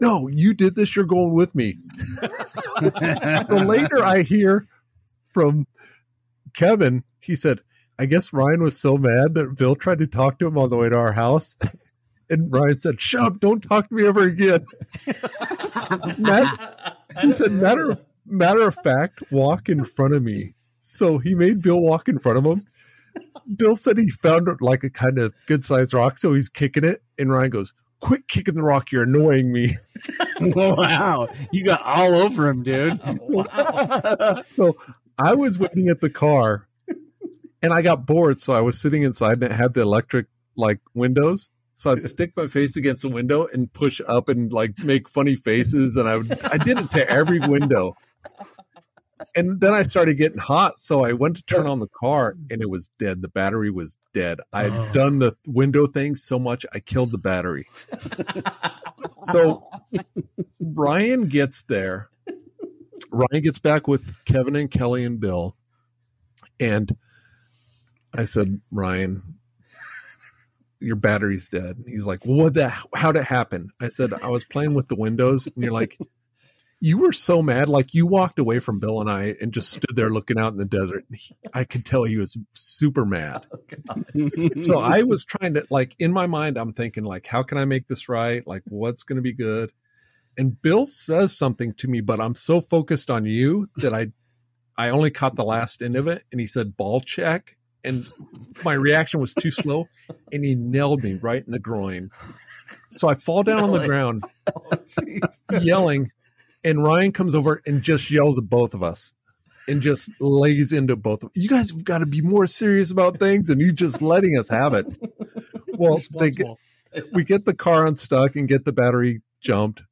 Speaker 4: No, you did this. You're going with me. so later I hear from Kevin, he said, I guess Ryan was so mad that Bill tried to talk to him on the way to our house. And Ryan said, Shut up, don't talk to me ever again. Matt, he said, matter matter of fact, walk in front of me. So he made Bill walk in front of him. Bill said he found like a kind of good sized rock, so he's kicking it. And Ryan goes, Quit kicking the rock, you're annoying me.
Speaker 1: wow, you got all over him, dude.
Speaker 4: so I was waiting at the car and I got bored. So I was sitting inside and it had the electric like windows. So I'd stick my face against the window and push up and like make funny faces. And I would, I did it to every window. And then I started getting hot. So I went to turn on the car and it was dead. The battery was dead. I had
Speaker 1: Oh.
Speaker 4: done the window thing so much I killed the battery. so Ryan gets there. Ryan gets back with Kevin and Kelly and Bill. And I said, Ryan, your battery's dead. And He's like, well, what the, how'd it happen? I said, I was playing with the windows and you're like, you were so mad. Like you walked away from Bill and I and just stood there looking out in the desert. And he, I could tell he was super mad. Oh, so I was trying to like in my mind, I'm thinking like, how can I make this right? Like what's going to be good? And Bill says something to me, but I'm so focused on you that I, I only caught the last end of it. And he said ball check. And my reaction was too slow and he nailed me right in the groin. So I fall down on the ground
Speaker 3: Oh,
Speaker 4: yelling, and Ryan comes over and just yells at both of us and just lays into both of you guys have got to be more serious about things and you just letting us have it. Well, they get, we get the car unstuck and get the battery jumped.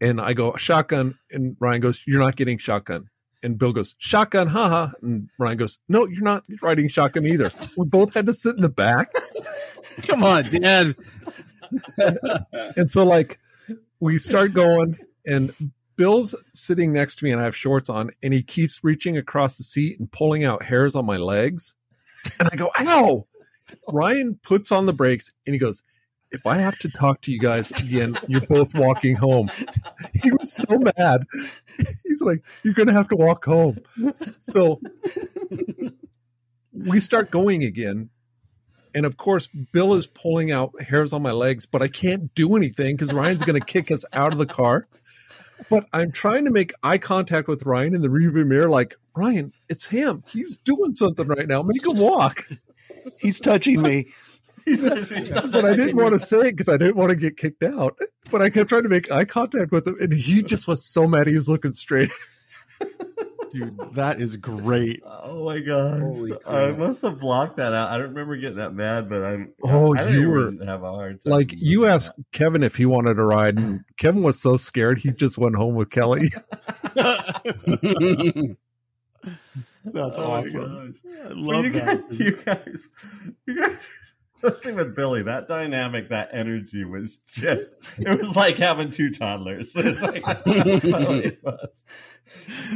Speaker 4: And I go, shotgun. And Ryan goes, You're not getting shotgun. And Bill goes, Shotgun, haha. And Ryan goes, No, you're not riding shotgun either. We both had to sit in the back.
Speaker 1: Come on, Dad.
Speaker 4: And so, like, we start going, and Bill's sitting next to me, and I have shorts on, and he keeps reaching across the seat and pulling out hairs on my legs. And I go, Ow! Ryan puts on the brakes and he goes, If I have to talk to you guys again, you're both walking home. He was so mad. He's like, You're going to have to walk home. So we start going again. And of course, Bill is pulling out hairs on my legs, but I can't do anything because Ryan's going to kick us out of the car. But I'm trying to make eye contact with Ryan in the rearview mirror, like, Ryan, it's him. He's doing something right now. Make him walk.
Speaker 5: He's touching me.
Speaker 4: but I didn't want to say it because I didn't want to get kicked out. But I kept trying to make eye contact with him, and he just was so mad. He was looking straight.
Speaker 2: Dude, that is great.
Speaker 3: Oh my god! I must have blocked that out. I don't remember getting that mad, but I'm.
Speaker 4: Oh,
Speaker 3: I
Speaker 4: you
Speaker 3: you
Speaker 4: were-
Speaker 3: were have a hard time.
Speaker 4: Like you asked Kevin if he wanted to ride, and Kevin was so scared he just went home with Kelly.
Speaker 2: That's
Speaker 3: Oh
Speaker 2: awesome.
Speaker 3: gosh.
Speaker 2: I
Speaker 3: Well,
Speaker 2: love
Speaker 3: you
Speaker 2: that.
Speaker 3: Guys, you guys, you guys, especially with Billy, that dynamic, that energy was just, it was like having two toddlers. Like, it was.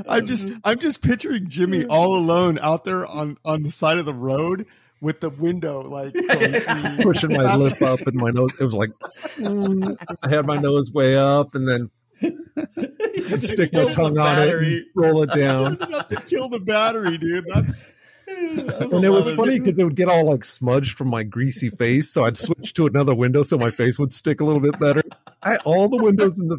Speaker 2: I'm just I'm just picturing Jimmy all alone out there on on the side of the road with the window like going-
Speaker 4: pushing my lip up and my nose. It was like mm, I had my nose way up, and then stick my tongue on it, and roll it down.
Speaker 2: enough to kill the battery, dude. That's
Speaker 4: And it was funny because it would get all like smudged from my greasy face, so I'd switch to another window so my face would stick a little bit better. I, all the windows in the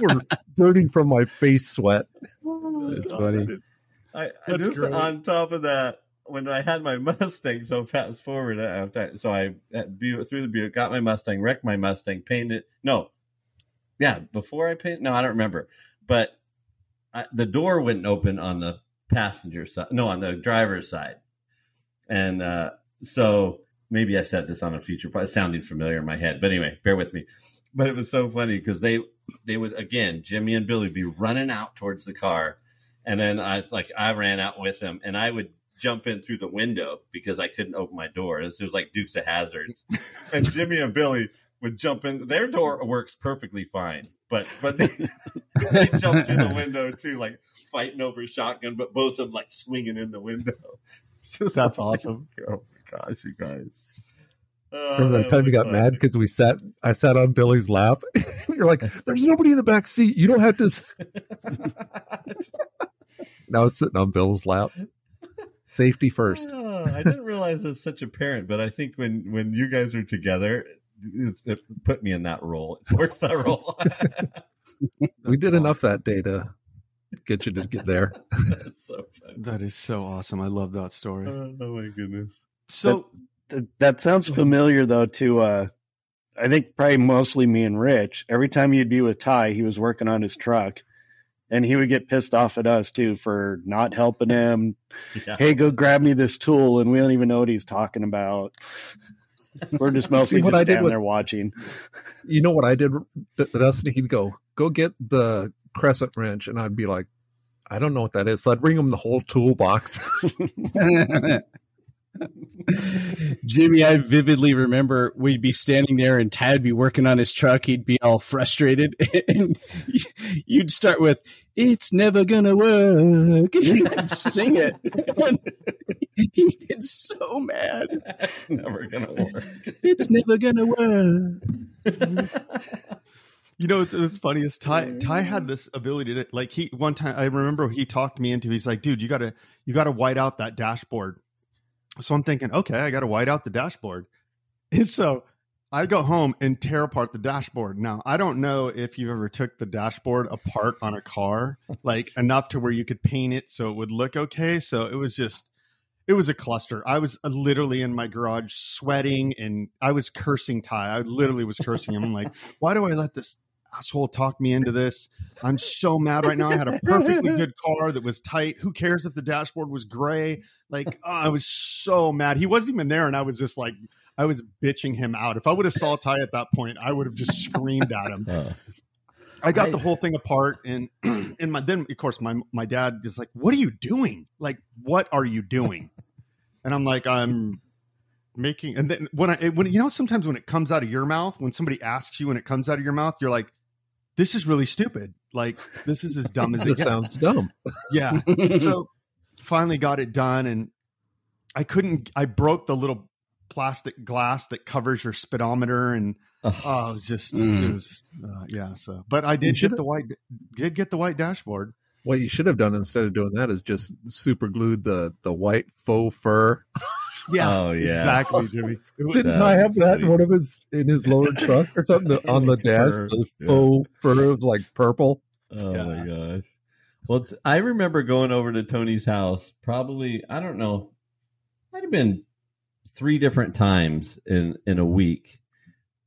Speaker 4: were dirty from my face sweat. Oh, it's funny.
Speaker 3: I, I just
Speaker 2: great.
Speaker 3: on top of that, when I had my Mustang, so fast forward after, so I at Buick, through the Buick, got my Mustang, wrecked my Mustang, painted. No, yeah, before I painted. No, I don't remember. But I, the door wouldn't open on the passenger side. No, on the driver's side, and uh, so maybe I said this on a future. It's sounding familiar in my head, but anyway, bear with me. But it was so funny because they they would again, Jimmy and Billy would be running out towards the car and then I like I ran out with them, and I would jump in through the window because I couldn't open my door. This was like Dukes of Hazards, and Jimmy and Billy would jump in. Their door works perfectly fine, but but they, they jump through the window too, like fighting over a shotgun, but both of them like swinging in the window. Just
Speaker 2: That's
Speaker 3: like,
Speaker 2: awesome.
Speaker 3: Oh my gosh, you guys! Oh,
Speaker 4: Remember that time you got mad because we sat? I sat on Billy's lap. You're like, "There's nobody in the back seat. You don't have to." now it's sitting on Bill's lap. Safety first.
Speaker 3: Oh, I didn't realize it's such a parent, but I think when when you guys are together, it put me in that role. It forced that role.
Speaker 4: We did enough that day to get you to get there.
Speaker 3: That's so funny.
Speaker 2: that is so awesome. I love that story.
Speaker 3: Oh, oh my goodness.
Speaker 2: So
Speaker 5: Th- that sounds familiar though to uh I think probably mostly me and Rich. Every time you'd be with Ty, he was working on his truck. And he would get pissed off at us too for not helping him.
Speaker 3: Yeah.
Speaker 5: Hey, go grab me this tool, and we don't even know what he's talking about. We're just mostly
Speaker 4: what
Speaker 5: just
Speaker 4: I did
Speaker 5: standing
Speaker 4: with-
Speaker 5: there watching.
Speaker 4: You know what I did, D- Dustin? He'd go, "Go get the crescent wrench," and I'd be like, "I don't know what that is." So I'd bring him the whole toolbox.
Speaker 1: Jimmy, I vividly remember we'd be standing there and would be working on his truck. He'd be all frustrated. And you'd start with, It's never gonna work. And you'd sing it. He'd get so mad.
Speaker 3: That's never gonna work.
Speaker 1: It's never gonna work.
Speaker 2: You know, it's, it's funny is Ty. Ty had this ability to like he one time. I remember he talked me into. He's like, dude, you gotta you gotta white out that dashboard. So I'm thinking, okay, I gotta white out the dashboard. And so I go home and tear apart the dashboard. Now I don't know if you've ever took the dashboard apart on a car, like enough to where you could paint it so it would look okay. So it was just. It was a cluster. I was uh, literally in my garage sweating and I was cursing Ty. I literally was cursing him. I'm like, why do I let this asshole talked me into this. I'm so mad right now. I had a perfectly good car that was tight. Who cares if the dashboard was gray? Like, oh, I was so mad. He wasn't even there, and I was just like, I was bitching him out. If I would have saw Ty at that point, I would have just screamed at him.
Speaker 3: Uh,
Speaker 2: I got
Speaker 3: I-
Speaker 2: the whole thing apart, and and my then of course my my dad is like, "What are you doing? Like, what are you doing?" and I'm like, "I'm making." And then when I when you know sometimes when it comes out of your mouth, when somebody asks you when it comes out of your mouth, you're like, "This is really stupid. Like, this is as dumb as it
Speaker 4: sounds dumb.
Speaker 2: Yeah. so finally got it done, and I couldn't. I broke the little plastic glass that covers your speedometer and
Speaker 3: ugh.
Speaker 2: Oh, it was just
Speaker 1: Mm.
Speaker 2: it was uh, yeah. So, but I did get the white did get the white dashboard.
Speaker 4: What you should have done instead of doing that is just super glued the the white faux fur.
Speaker 3: Oh, yeah.
Speaker 2: exactly, Jimmy.
Speaker 4: Didn't
Speaker 3: That
Speaker 4: I have
Speaker 3: was
Speaker 4: that in one of his in his lower truck or something The- on the dash?
Speaker 3: Fur,
Speaker 4: The
Speaker 3: yeah.
Speaker 4: faux fur was like purple.
Speaker 3: Oh
Speaker 2: Yeah.
Speaker 3: my gosh. Well, I remember going over to Tony's house probably, I don't know, might have been three different times in, in a week.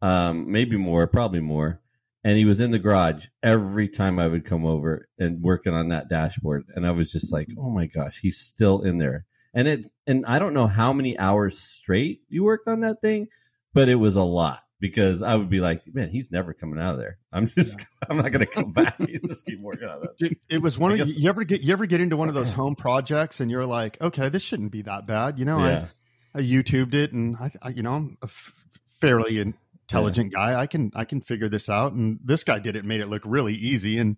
Speaker 3: Um, maybe more, probably more. And he was in the garage every time I would come over and working on that dashboard. And I was just like, oh my gosh, he's still in there. And it, and I don't know how many hours straight you worked on that thing, but it was a lot because I would be like, man, he's never coming out of there. I'm just, I'm not going to come back. He's just keep working on that.
Speaker 2: It was one
Speaker 3: I
Speaker 2: of
Speaker 3: guess-
Speaker 2: you ever get you ever get into one of those home projects and you're like, okay, this shouldn't be that bad. You know,
Speaker 3: yeah.
Speaker 2: I I YouTubed it and I, I you know I'm a f- intelligent guy. I can I can figure this out. And this guy did it, made it look really easy. And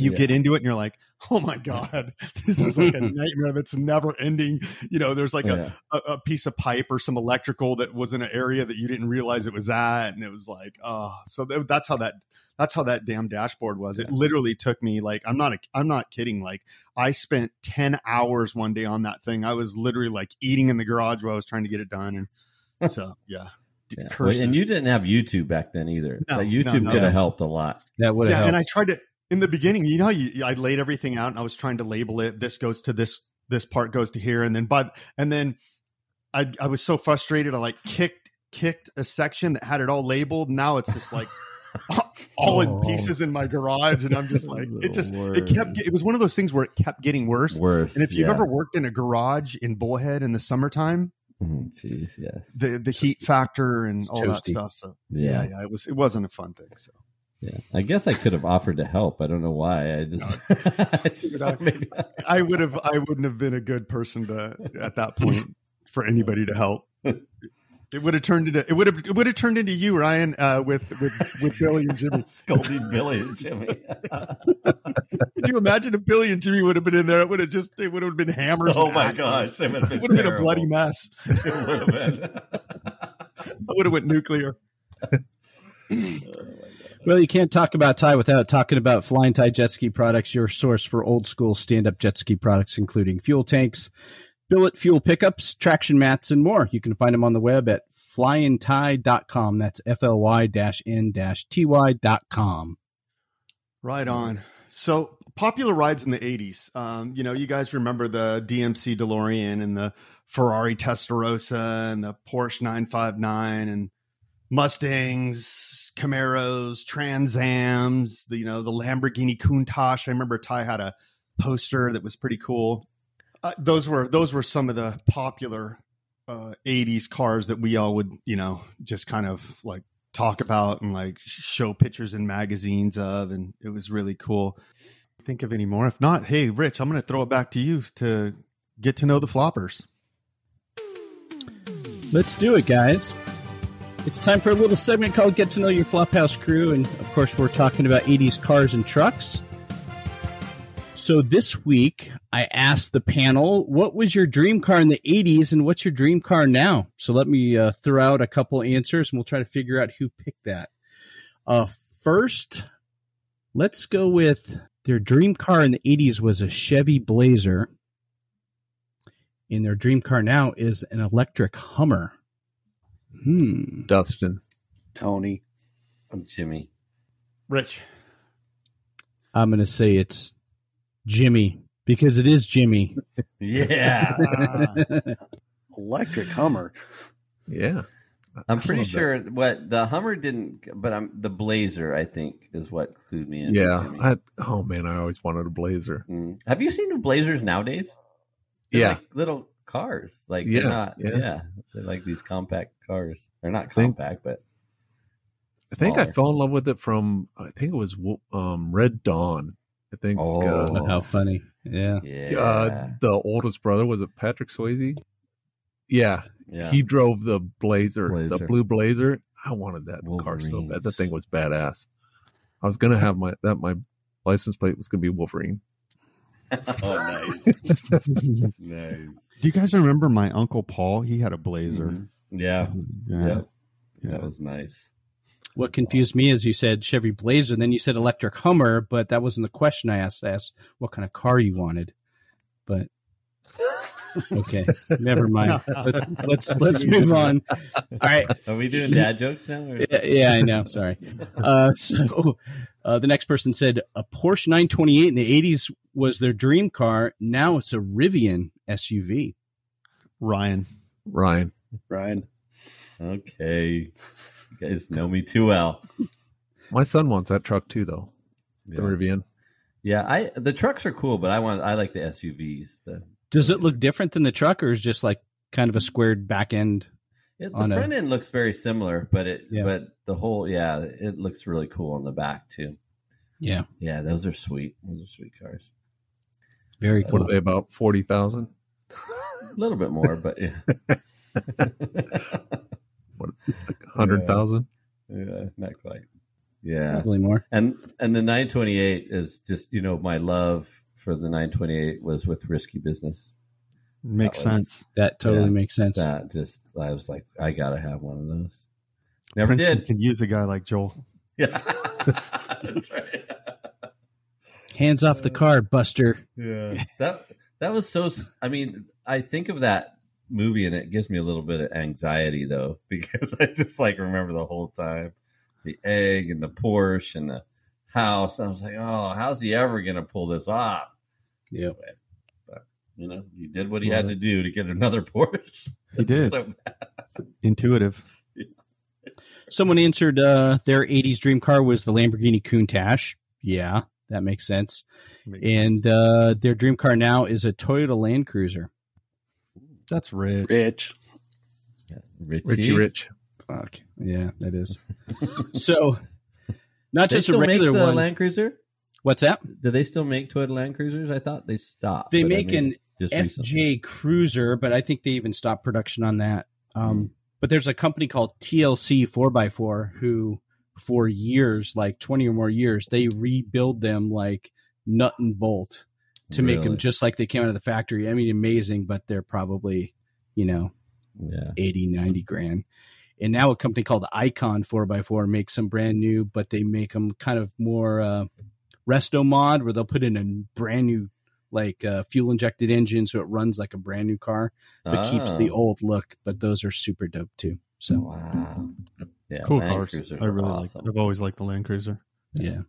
Speaker 2: you
Speaker 3: Yeah.
Speaker 2: get into it and you're like, oh my god, this is like a nightmare that's never ending. You know, there's like a
Speaker 3: Yeah.
Speaker 2: a, a piece of pipe or some electrical that was in an area that you didn't realize it was at and it was like oh so th- that's how that that's how that damn dashboard was it literally took me like i'm not a, i'm not kidding like i spent 10 hours one day on that thing i was literally like eating in the garage while i was trying to get it done and so yeah,
Speaker 3: Yeah.
Speaker 2: Curses.
Speaker 3: and you didn't have YouTube back then either.
Speaker 2: No,
Speaker 3: Like,
Speaker 2: no,
Speaker 3: YouTube
Speaker 2: no.
Speaker 3: could have
Speaker 2: Yes.
Speaker 3: helped a lot.
Speaker 1: That would have
Speaker 2: yeah and i tried to in the beginning you know you, i laid everything out and i was trying to label it this goes to this this part goes to here and then but and then i i was so frustrated i like kicked kicked a section that had it all labeled now it's just like all in
Speaker 4: Oh.
Speaker 2: pieces in my garage and i'm just like it just it kept it was one of those things where it kept getting worse
Speaker 3: Worse.
Speaker 2: and if you've
Speaker 3: yeah.
Speaker 2: ever worked in a garage in bullhead in the summertime
Speaker 3: Mhm. Jeez, yes.
Speaker 2: the the heat factor and
Speaker 1: It's
Speaker 2: all that stuff so yeah
Speaker 3: yeah.
Speaker 2: yeah it was it wasn't a fun thing so
Speaker 3: Yeah. I guess I could have offered to help. I don't know why. I just, I just
Speaker 2: I would have I wouldn't have been a good person to at that point for anybody to help. It would have turned into it would have it would have turned into you, Ryan, uh, with with with Billy and Jimmy.
Speaker 3: scolding Billy and Jimmy.
Speaker 2: Could you imagine if Billy and Jimmy would have been in there? It would have just it would have been hammers.
Speaker 3: oh my
Speaker 2: axes.
Speaker 3: gosh. It would have been,
Speaker 2: would have been a bloody mess.
Speaker 3: It would have been.
Speaker 2: I would have went nuclear.
Speaker 1: Well, you can't talk about Ty without talking about Fly-n-Ty Jet Ski Products, your source for old school stand up jet ski products, including fuel tanks, billet fuel pickups, traction mats, and more. You can find them on the web at fly-n-ty.com. That's F L Y N T-Y.com.
Speaker 2: Right on. So popular rides in the '80s. Um, you know, you guys remember the DMC DeLorean and the Ferrari Testarossa and the Porsche 959 and Mustangs, Camaros, Transams, The you know the Lamborghini Countach. I remember Ty had a poster that was pretty cool. Uh, those were those were some of the popular uh, '80s cars that we all would you know just kind of like talk about and like show pictures in magazines of, and it was really cool. Think of any more? If not, hey, Rich, I'm going to throw it back to you to get to know the floppers.
Speaker 1: Let's do it, guys. It's time for a little segment called Get to Know Your Flophouse Crew. And of course, we're talking about 80s cars and trucks. So this week, I asked the panel, what was your dream car in the 80s and what's your dream car now? So let me uh, throw out a couple answers and we'll try to figure out who picked that. Uh, first, let's go with their dream car in the 80s was a Chevy Blazer. And their dream car now is an electric Hummer. Hmm.
Speaker 4: Dustin.
Speaker 5: Tony.
Speaker 3: I'm Jimmy.
Speaker 2: Rich,
Speaker 1: I'm going to say it's Jimmy because it is Jimmy.
Speaker 3: Yeah.
Speaker 2: Ah,
Speaker 5: Electric Hummer.
Speaker 4: Yeah.
Speaker 3: I'm pretty
Speaker 4: love that.
Speaker 3: sure what the Hummer didn't, but I'm the Blazer. I think is what clued me in.
Speaker 4: Yeah. I, oh man, I always wanted a Blazer.
Speaker 3: Mm. Have you seen the Blazers nowadays? They're
Speaker 4: Yeah.
Speaker 3: like little cars. Like
Speaker 4: Yeah,
Speaker 3: they're not.
Speaker 4: yeah.
Speaker 3: Yeah. they're like these compact cars. They're not
Speaker 4: think-
Speaker 3: compact, but
Speaker 4: I think I fell in love with it from I think it was um, Red Dawn. I think
Speaker 3: Oh.
Speaker 4: uh,
Speaker 1: How funny. Yeah.
Speaker 3: Yeah,
Speaker 4: uh, the oldest brother was it Patrick Swayze? Yeah,
Speaker 3: yeah.
Speaker 4: he drove the Blazer, the blue Blazer. I wanted that car so bad.
Speaker 3: Wolverines.
Speaker 4: That thing was badass. I was gonna have my that my license plate was gonna be Wolverine.
Speaker 3: oh, nice, nice.
Speaker 2: Do you guys remember my uncle Paul? He had a Blazer.
Speaker 3: Mhm. Yeah,
Speaker 2: Yeah.
Speaker 3: yeah,
Speaker 2: Yeah.
Speaker 3: that was nice.
Speaker 1: What confused me is you said Chevy Blazer, and then you said electric Hummer, but that wasn't the question I asked. I asked what kind of car you wanted. But okay, never mind. Let's let's, let's move on. All right.
Speaker 3: Are we doing dad jokes now? or-
Speaker 1: Yeah, yeah, I know. Sorry. Uh, so uh, the next person said a Porsche 928 in the 80s was their dream car. Now it's a Rivian SUV.
Speaker 2: Ryan.
Speaker 4: Ryan.
Speaker 5: Ryan.
Speaker 3: Okay, you guys know me too well.
Speaker 4: My son wants that truck too, though. The
Speaker 3: Yeah.
Speaker 4: Rivian.
Speaker 3: Yeah, I the trucks are cool, but I want I like the SUVs. The
Speaker 1: Does it look different than the truck, or is just like kind of a squared back end?
Speaker 3: it, the
Speaker 1: On a-
Speaker 3: front end looks very similar, but it
Speaker 1: Yeah.
Speaker 3: but the whole yeah, it looks really cool on the back too.
Speaker 1: Yeah,
Speaker 3: Yeah, those are sweet. Those are sweet cars.
Speaker 1: very
Speaker 4: What
Speaker 1: cool.
Speaker 4: are they about forty thousand?
Speaker 3: A little bit more, but yeah.
Speaker 4: What hundred thousand?
Speaker 3: yeah, not quite. Yeah.
Speaker 1: Probably more.
Speaker 3: And and the 928 is just, you know, my love for the 928 was with risky business.
Speaker 2: Makes
Speaker 3: That was-
Speaker 2: sense.
Speaker 1: That totally
Speaker 3: Yeah.
Speaker 1: makes sense.
Speaker 3: That just I was like, I gotta have one of those. Never
Speaker 2: Princeton
Speaker 3: did.
Speaker 2: could use a guy like Joel.
Speaker 3: Yeah. That's right.
Speaker 1: Hands off the car, Buster.
Speaker 3: Yeah. That that was so I mean, I think of that movie and it gives me a little bit of anxiety though, because I just like remember the whole time the egg and the Porsche and the house. I was like, oh, how's he ever gonna pull this off?
Speaker 1: Yeah.
Speaker 3: But you know, he did what he had to do to get another Porsche.
Speaker 2: He did.
Speaker 3: So,
Speaker 2: Intuitive.
Speaker 1: Someone answered uh, their 80s dream car was the Lamborghini Countach. Yeah, that makes sense.
Speaker 2: Makes
Speaker 1: And
Speaker 2: sense.
Speaker 1: uh, their dream car now is a Toyota Land Cruiser.
Speaker 2: That's rich.
Speaker 5: Rich.
Speaker 3: Richie,
Speaker 4: Richie Rich.
Speaker 1: Fuck. Yeah, that is. so, not
Speaker 3: They
Speaker 1: just a regular
Speaker 3: the
Speaker 1: one.
Speaker 3: Land Cruiser.
Speaker 1: What's that?
Speaker 3: Do they still make Toyota Land Cruisers? I thought they stopped.
Speaker 1: They
Speaker 3: but I
Speaker 1: make
Speaker 3: mean,
Speaker 1: an
Speaker 3: just recently.
Speaker 1: FJ Cruiser, but I think they even stopped production on that. Um, but there's a company called TLC 4x4 who, for years, like 20 or more years, they rebuild them like nut and bolt to make them just like they came out of the factory. I mean, amazing, but they're probably, you know,
Speaker 3: Yeah.
Speaker 1: 80, 90 grand. And now a company called Icon 4x4 makes them brand new, but they make them kind of more uh, resto mod where they'll put in a brand new like uh, fuel injected engine so it runs like a brand new car but keeps the
Speaker 3: Oh.
Speaker 1: old look but those are super dope too so
Speaker 3: Wow. Yeah,
Speaker 2: Cool cars. I really
Speaker 3: awesome.
Speaker 2: like. I've always liked the Land Cruiser.
Speaker 1: yeah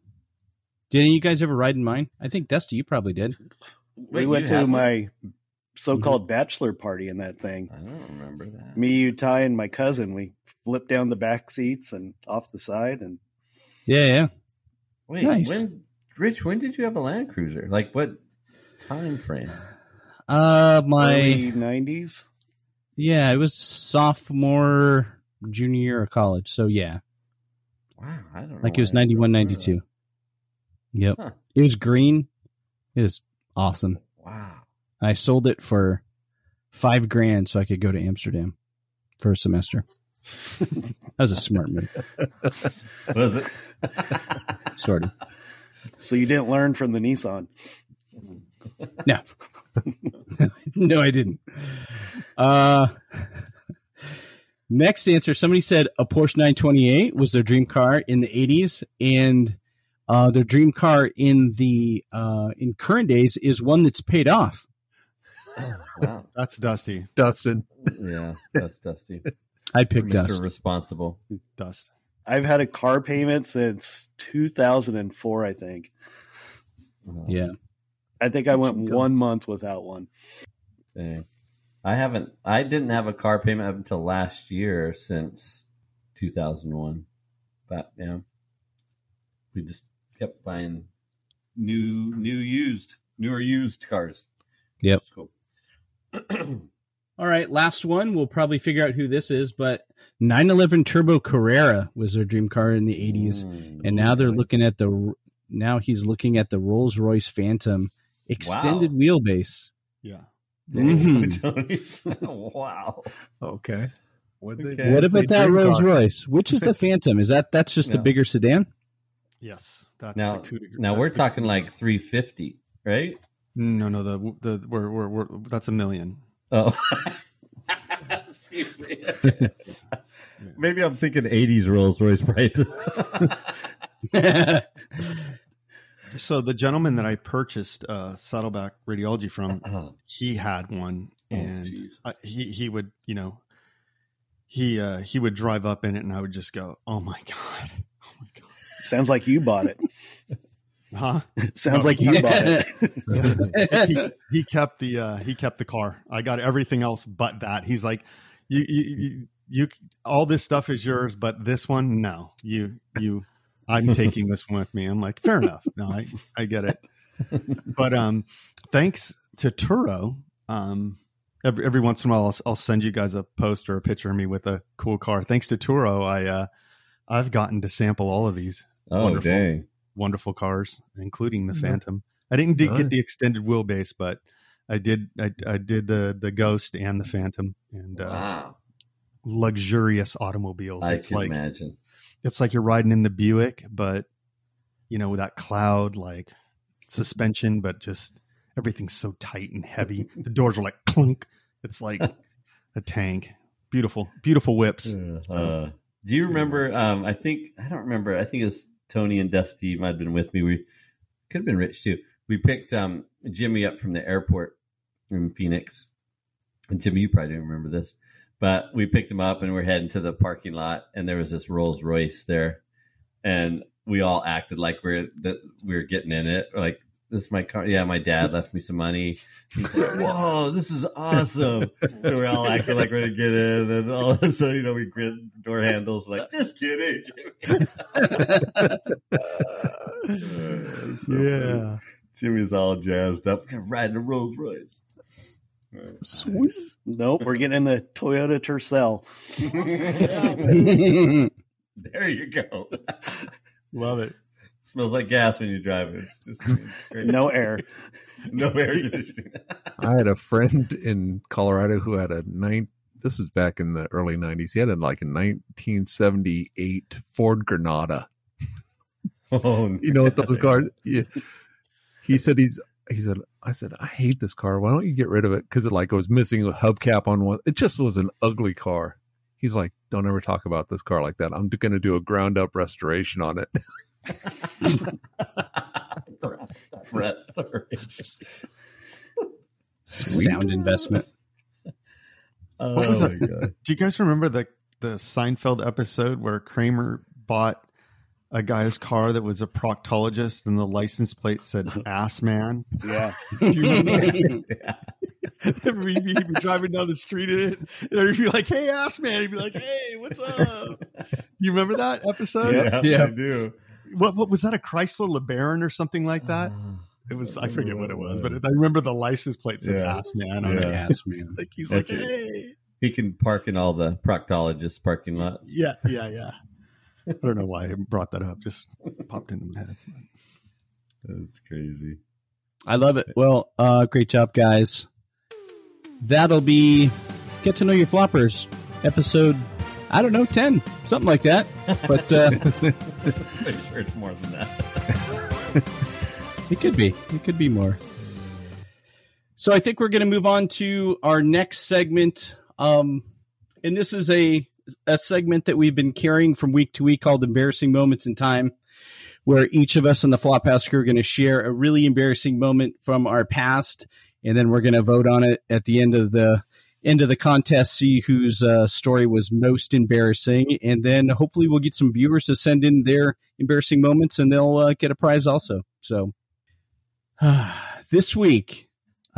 Speaker 1: did any of you guys ever ride in mine i think dusty you probably did
Speaker 5: we went to
Speaker 3: have one?
Speaker 5: my so-called bachelor party in that thing.
Speaker 3: I don't remember that.
Speaker 5: Me, you, Ty, and my cousin. We flipped down the back seats and off the side, and
Speaker 1: yeah yeah
Speaker 3: Wait,
Speaker 1: Nice.
Speaker 3: when Rich, when did you have a Land Cruiser? Like what time frame?
Speaker 1: uh my
Speaker 5: '90s.
Speaker 1: yeah it was sophomore junior year of college so yeah
Speaker 3: Wow, I don't know.
Speaker 1: like it was
Speaker 3: why
Speaker 1: 91
Speaker 3: remember
Speaker 1: 92 yep
Speaker 3: Huh.
Speaker 1: it was green it was awesome.
Speaker 3: Wow.
Speaker 1: I sold it for five grand so I could go to Amsterdam for a semester. that was a smart move,
Speaker 3: Was it?
Speaker 1: sort of.
Speaker 5: So you didn't learn from the Nissan.
Speaker 1: No, no, I didn't. Uh, next answer: Somebody said a Porsche 928 was their dream car in the 80s, and uh, their dream car in the uh, in current days is one that's paid off.
Speaker 3: wow.
Speaker 2: That's Dusty.
Speaker 4: Dustin.
Speaker 3: Yeah, that's Dusty.
Speaker 1: I picked
Speaker 3: Mr.
Speaker 1: Dust.
Speaker 3: Responsible.
Speaker 2: Dust.
Speaker 5: I've had a car payment since 2004, I think.
Speaker 1: Yeah,
Speaker 5: I think I went one month without one.
Speaker 3: Dang. I haven't. I didn't have a car payment up until last year since 2001. But yeah, we just kept buying new, new used, newer used cars.
Speaker 1: Yep.
Speaker 3: It's cool.
Speaker 1: All right, last one. We'll probably figure out who this is, but 911 Turbo Carrera was their dream car in the 80s,
Speaker 3: Mm,
Speaker 1: and now they're
Speaker 3: nice.
Speaker 1: looking at the now he's looking at the Rolls Royce Phantom extended wheelbase.
Speaker 2: Yeah.
Speaker 1: Mhm.
Speaker 3: Wow.
Speaker 4: Okay. What,
Speaker 3: Okay.
Speaker 1: What about that Rolls
Speaker 4: car.
Speaker 1: Royce? Which is the Phantom? Is that that's just the bigger sedan?
Speaker 2: Yes. That's
Speaker 3: Now,
Speaker 2: the coup de
Speaker 3: now
Speaker 2: That's
Speaker 3: we're talking like 350, right?
Speaker 2: No, no, the the we're, we're, we're that's a million.
Speaker 3: Oh. Excuse me. Maybe I'm thinking 80s Rolls Royce prices.
Speaker 2: So the gentleman that I purchased uh, Saddleback Radiology from,
Speaker 3: oh,
Speaker 2: he had one, and
Speaker 3: jeez.
Speaker 2: I, he he would you know he uh, he would drive up in it, and I would just go, "Oh oh my god,
Speaker 5: Sounds like you bought it.
Speaker 2: huh?"
Speaker 5: Sounds
Speaker 2: No,
Speaker 5: like you bought it.
Speaker 2: he, he kept the uh, he kept the car. I got everything else but that. He's like, you, you you you all this stuff is yours, but this one, no, you you. I'm taking this one with me. I'm like, fair enough. No, I I get it. But um, thanks to Turo, um, every every once in a while I'll, I'll send you guys a post or a picture of me with a cool car. Thanks to Turo, I uh, I've gotten to sample all of these
Speaker 3: oh
Speaker 2: Wonderful.
Speaker 3: dang.
Speaker 2: wonderful cars, including the
Speaker 4: Mhm.
Speaker 2: Phantom. I didn't
Speaker 4: Nice.
Speaker 2: get the extended wheelbase, but I did. I, I did the the Ghost and the Phantom, and uh,
Speaker 3: Wow.
Speaker 2: luxurious automobiles.
Speaker 3: I
Speaker 2: it's
Speaker 3: can
Speaker 2: like
Speaker 3: imagine.
Speaker 2: it's like you're riding in the Buick, but you know, with that cloud like suspension, but just everything's so tight and heavy. The doors are like clunk. It's like a tank. Beautiful, beautiful whips.
Speaker 3: Uh, do you remember? Um, I think I don't remember. I think it was Tony and Dusty might have been with me. We could have been Rich too. We picked um, Jimmy up from the airport in Phoenix, and Jimmy, you probably don't remember this, but we picked him up and we're heading to the parking lot, and there was this Rolls Royce there, and we all acted like we're that we were getting in it, like. This is my car. Yeah, my dad left me some money. Like, Whoa, this is awesome. So we're all acting like we're gonna get in, and all of a sudden, you know, we the door handles, like, just kidding. Jimmy.
Speaker 2: Uh, yeah.
Speaker 3: Jimmy's all jazzed up, riding a Rolls Royce.
Speaker 4: Sweet.
Speaker 5: Nope, we're getting in the Toyota Tercel.
Speaker 3: there you go.
Speaker 2: Love it.
Speaker 3: Smells like gas when you drive it. It's just it's.
Speaker 5: No air.
Speaker 3: no air conditioning.
Speaker 4: I had a friend in Colorado who had a nine. This is back in the early '90s. He had a, like a 1978 Ford Granada.
Speaker 3: Oh,
Speaker 4: You know what those cars? Yeah. He said he's. He said, "I said I hate this car. Why don't you get rid of it? Because it like it was missing a hubcap on one. It just was an ugly car." He's like, "Don't ever talk about this car like that. I'm going to do a ground up restoration on it."
Speaker 3: Restoration.
Speaker 1: Sound investment.
Speaker 3: Oh my god.
Speaker 2: Do you guys remember the the Seinfeld episode where Kramer bought a guy's car that was a proctologist and the license plate said "ass man"?
Speaker 5: Yeah.
Speaker 2: Do you remember
Speaker 3: Yeah.
Speaker 2: that? He'd be, he'd be driving down the street in it, and he'd be like, "Hey, ass man!" He'd be like, "Hey, what's up?" You remember that episode?
Speaker 3: Yeah,
Speaker 1: Yeah.
Speaker 3: I do.
Speaker 2: What, what was that? A Chrysler LeBaron or something like that? Uh, it was. I forget what it was, but I remember the license plate said
Speaker 3: Yeah.
Speaker 2: "ass man" on it.
Speaker 3: Yeah.
Speaker 1: Yes, man.
Speaker 2: Like he's
Speaker 3: That's
Speaker 2: like,
Speaker 3: it.
Speaker 2: "Hey."
Speaker 3: He can park in all the proctologist parking lot.
Speaker 2: Yeah, yeah, yeah. I don't know why I brought that up. Just popped into my head.
Speaker 3: That's crazy.
Speaker 1: I love it. Well, uh, great job, guys. That'll be get to know your floppers episode. I don't know, ten, something like that. But uh,
Speaker 3: Pretty sure it's more than that.
Speaker 1: it could be. It could be more. So I think we're going to move on to our next segment. Um, and this is a a segment that we've been carrying from week to week called "Embarrassing Moments in Time," where each of us in the Flophouse crew are going to share a really embarrassing moment from our past, and then we're going to vote on it at the end of the end of the contest, see whose uh, story was most embarrassing, and then hopefully we'll get some viewers to send in their embarrassing moments, and they'll uh, get a prize also. So this week,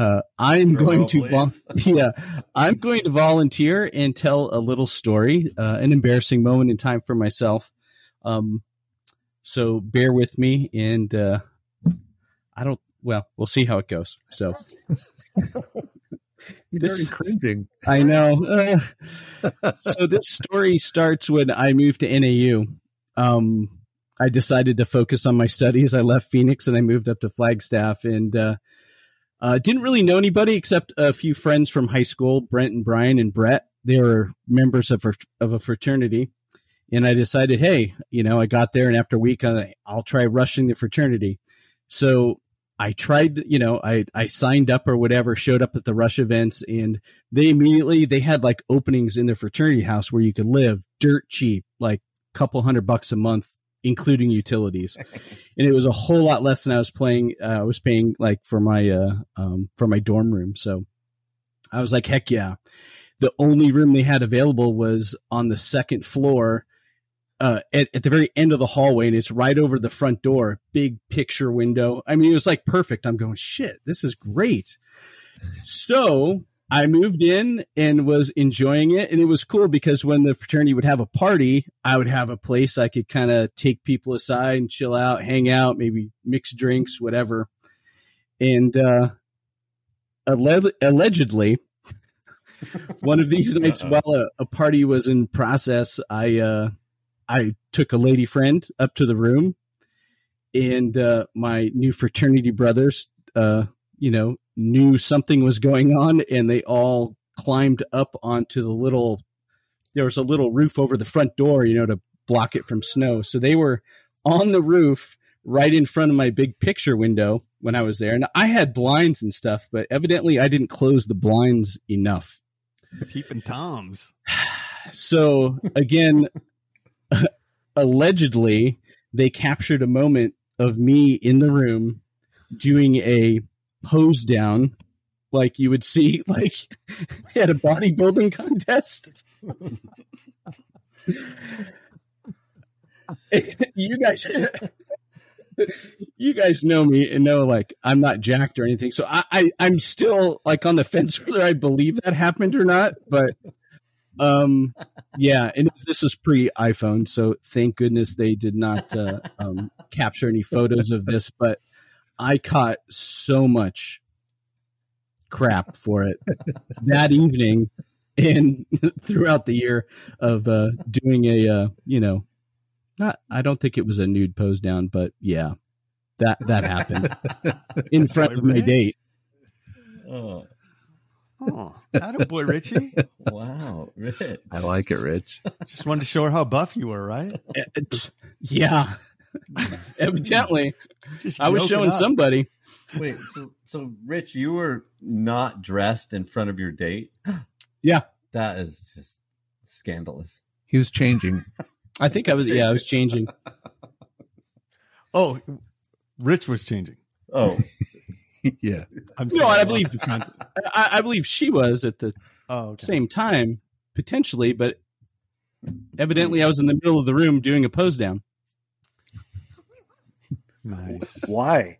Speaker 1: Uh, I'm
Speaker 3: Drum
Speaker 1: going to vol- yeah, I'm going to volunteer and tell a little story, uh, an embarrassing moment in time for myself. Um, so bear with me, and uh, I don't. Well, we'll see how it goes. So
Speaker 4: You're
Speaker 1: This-
Speaker 4: very cringing.
Speaker 1: I know. Uh, so this story starts when I moved to NAU. Um, I decided to focus on my studies. I left Phoenix and I moved up to Flagstaff and uh, uh, didn't really know anybody except a few friends from high school, Brent and Brian and Brett. They were members of, a- of a fraternity. And I decided, hey, you know, I got there and after a week, I, I'll try rushing the fraternity. So I tried, you know, I, I signed up or whatever, showed up at the rush events and they immediately they had like openings in their fraternity house where you could live dirt cheap, like couple hundred bucks a month, including utilities. and it was a whole lot less than I was playing. Uh, I was paying like for my uh, um, for my dorm room. So I was like, heck yeah. The only room they had available was on the second floor. Uh, at, at the very end of the hallway, and it's right over the front door. Big picture window. I mean, it was like perfect. I'm going, shit, this is great. So I moved in and was enjoying it. And it was cool because when the fraternity would have a party, I would have a place I could kind of take people aside and chill out, hang out, maybe mix drinks, whatever. And, uh, alle- allegedly, one of these nights
Speaker 3: Uh-oh.
Speaker 1: while a, a party was in process, I, uh, I took a lady friend up to the room and, uh, my new fraternity brothers, uh, you know, knew something was going on and they all climbed up onto the little there was a little roof over the front door, you know, to block it from snow. So they were on the roof right in front of my big picture window when I was there. And I had blinds and stuff, but evidently I didn't close the blinds enough.
Speaker 2: Peeping toms.
Speaker 1: So again, allegedly they captured a moment of me in the room doing a pose down like you would see like at a bodybuilding contest. you guys you guys know me and know like I'm not jacked or anything. So I, I I'm still like on the fence whether I believe that happened or not, but um yeah, and this is pre iPhone, so thank goodness they did not uh, um, capture any photos of this. But I caught so much crap for it that evening and throughout the year of uh, doing a uh, you know not I don't think it was a nude pose down, but yeah, that that happened in front of my
Speaker 2: Rich.
Speaker 1: date.
Speaker 3: Oh,
Speaker 2: Oh, boy, Richie.
Speaker 3: wow, Rich.
Speaker 4: I like it, Rich.
Speaker 2: Just wanted to show her how buff you were, right?
Speaker 1: Yeah, evidently
Speaker 2: Just
Speaker 1: I was showing
Speaker 2: up.
Speaker 1: somebody.
Speaker 3: Wait, so so Rich, you were not dressed in front of your date?
Speaker 1: Yeah.
Speaker 3: That is just scandalous.
Speaker 4: He was changing.
Speaker 1: I think I was yeah I was changing.
Speaker 2: Oh, Rich was changing.
Speaker 3: Oh,
Speaker 4: yeah.
Speaker 2: I'm
Speaker 1: No,
Speaker 2: sorry,
Speaker 1: I believe-
Speaker 2: the concept.
Speaker 1: I, I believe she was at the
Speaker 2: Oh, okay.
Speaker 1: same time potentially, but evidently I was in the middle of the room doing a pose down.
Speaker 2: Nice.
Speaker 5: Why?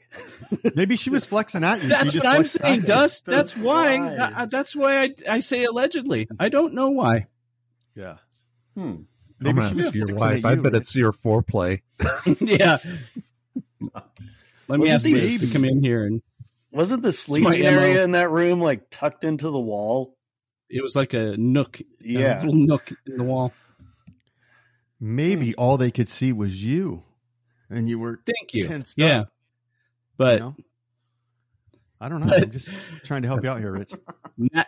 Speaker 2: Maybe she was flexing at you. She
Speaker 1: That's
Speaker 2: just
Speaker 1: what I'm saying. Dust. That's why.
Speaker 5: why.
Speaker 1: I- I- that's why I, I say allegedly. I don't know why.
Speaker 2: Yeah.
Speaker 3: hmm.
Speaker 4: I'm
Speaker 2: Maybe
Speaker 4: gonna
Speaker 2: she was
Speaker 4: your wife.
Speaker 2: at
Speaker 4: I bet
Speaker 2: Rich.
Speaker 4: it's your foreplay.
Speaker 1: yeah. Let me
Speaker 5: Wasn't
Speaker 1: ask Liz
Speaker 5: these-
Speaker 1: to come in here, and
Speaker 5: Wasn't the sleeping
Speaker 1: MO.
Speaker 5: area in that room like tucked into the wall?
Speaker 1: it was like a nook, Yeah, a
Speaker 5: Yeah.
Speaker 1: little nook in the wall.
Speaker 2: Maybe all they could see was you, and you were
Speaker 1: Thank you.
Speaker 2: tensed
Speaker 1: Yeah,
Speaker 2: up.
Speaker 1: but
Speaker 2: you know? I don't know. I'm just trying to help you out here, Rich.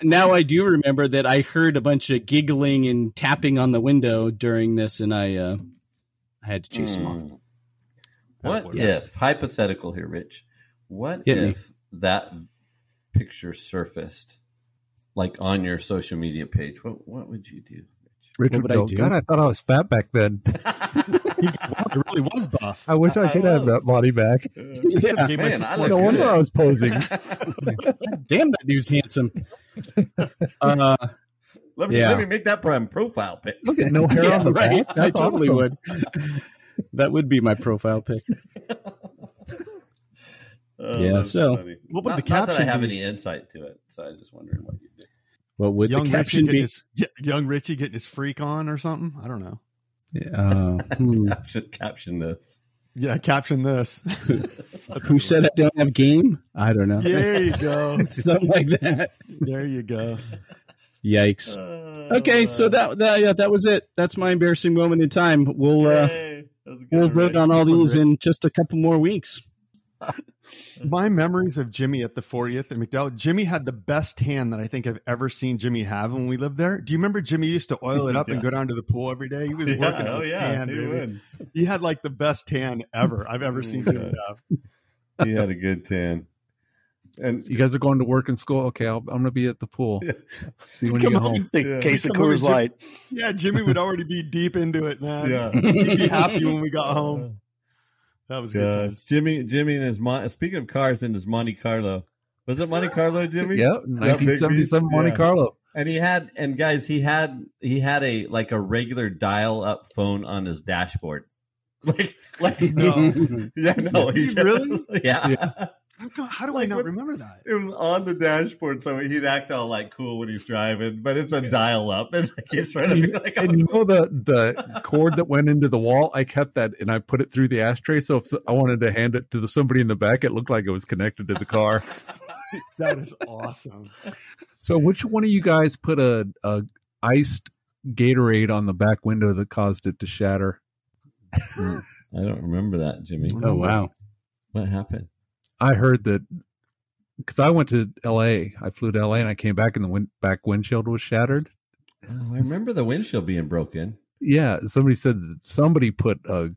Speaker 1: Now I do remember that I heard a bunch of giggling and tapping on the window during this, and I uh, I had to chase them off.
Speaker 3: Hmm. What
Speaker 2: Attaboy.
Speaker 3: if hypothetical here, Rich? What
Speaker 1: Hit me.
Speaker 3: if that picture surfaced like on your social media page? What what would you do?
Speaker 4: Richard, what
Speaker 1: would I do?
Speaker 4: God, I thought I was fat back then.
Speaker 2: Wow, it really was buff.
Speaker 4: I wish I
Speaker 3: I
Speaker 4: could have that body back.
Speaker 1: Yeah.
Speaker 2: Gave
Speaker 3: Man, I
Speaker 2: support.
Speaker 3: look
Speaker 4: No wonder. I was posing.
Speaker 1: Damn, that dude's handsome. Uh,
Speaker 3: Let me
Speaker 1: Yeah.
Speaker 3: let me make that prime profile pic.
Speaker 4: Look at no hair
Speaker 1: yeah,
Speaker 4: on the
Speaker 1: right.
Speaker 4: back.
Speaker 1: I totally
Speaker 4: awesome.
Speaker 1: would. that would be my profile pic.
Speaker 3: Oh,
Speaker 1: Yeah, so-
Speaker 3: funny.
Speaker 2: What would
Speaker 3: not,
Speaker 2: the
Speaker 3: not that I
Speaker 2: caption
Speaker 3: have
Speaker 2: be?
Speaker 3: any insight to it, so I was just wondering what you did.
Speaker 1: What would
Speaker 2: young
Speaker 1: the caption
Speaker 2: getting
Speaker 1: be?
Speaker 2: his young Richie getting his freak on or something. I don't know.
Speaker 1: Uh, hmm.
Speaker 3: Caption, caption this.
Speaker 2: Yeah, caption this.
Speaker 1: Who said I don't have game? I don't know.
Speaker 2: there you go.
Speaker 1: Something like that.
Speaker 2: There you go.
Speaker 1: Yikes.
Speaker 3: Uh,
Speaker 1: Okay, so that that yeah, that was it. That's my embarrassing moment in time. We'll uh,
Speaker 3: Yay. That was a good
Speaker 1: we'll vote on all these in just a couple more weeks. Mm-hmm.
Speaker 2: My memories of Jimmy at the 40th and McDowell. Jimmy had the best tan that I think I've ever seen Jimmy have when we lived there. Do you remember Jimmy used to oil it up and go down to the pool every day? He was
Speaker 3: Yeah,
Speaker 2: working
Speaker 3: oh
Speaker 2: on his
Speaker 3: yeah,
Speaker 2: tan.
Speaker 3: he
Speaker 2: He had like the best tan ever I've ever oh, seen
Speaker 3: Oh,
Speaker 2: Jimmy have.
Speaker 3: He had a good tan. And
Speaker 4: You guys are going to work and school. Okay, I'll, I'm going to be at the pool. See when you
Speaker 2: Come
Speaker 4: get
Speaker 2: on.
Speaker 4: home.
Speaker 5: The
Speaker 3: Yeah.
Speaker 5: case of
Speaker 2: Come over,
Speaker 5: Coors
Speaker 2: Jim.
Speaker 5: Light.
Speaker 2: Yeah, Jimmy would already be deep into it, man.
Speaker 3: Yeah.
Speaker 2: He'd be happy when we got home. That was good. Times.
Speaker 3: Jimmy, Jimmy and his Mon- speaking of cars and his Monte Carlo. Was it Monte Carlo, Jimmy?
Speaker 4: Yep, 1977
Speaker 3: beast?
Speaker 4: Monte
Speaker 3: Yeah.
Speaker 4: Carlo.
Speaker 3: And he had, and guys, he had, he had a like a regular dial-up phone on his dashboard. Like, like
Speaker 2: No.
Speaker 3: yeah, no, he
Speaker 2: Really?
Speaker 3: yeah.
Speaker 2: How, co- how do I not remember that?
Speaker 3: It was on the dashboard, so he'd act all like cool when he's driving, but it's a dial-up. It's like he's trying to be like,
Speaker 4: And oh. you know the the cord that went into the wall? I kept that and I put it through the ashtray. So if I wanted to hand it to the, somebody in the back, it looked like it was connected to the car.
Speaker 2: That is awesome.
Speaker 4: So which one of you guys put a, a iced Gatorade on the back window that caused it to shatter?
Speaker 3: I don't remember that, Jimmy.
Speaker 1: Oh wow.
Speaker 3: What happened?
Speaker 4: I heard that because I went to L.A. I flew to L.A. and I came back and the wind, back windshield was shattered.
Speaker 3: Oh, I remember the windshield being broken.
Speaker 4: Yeah, somebody said that somebody put a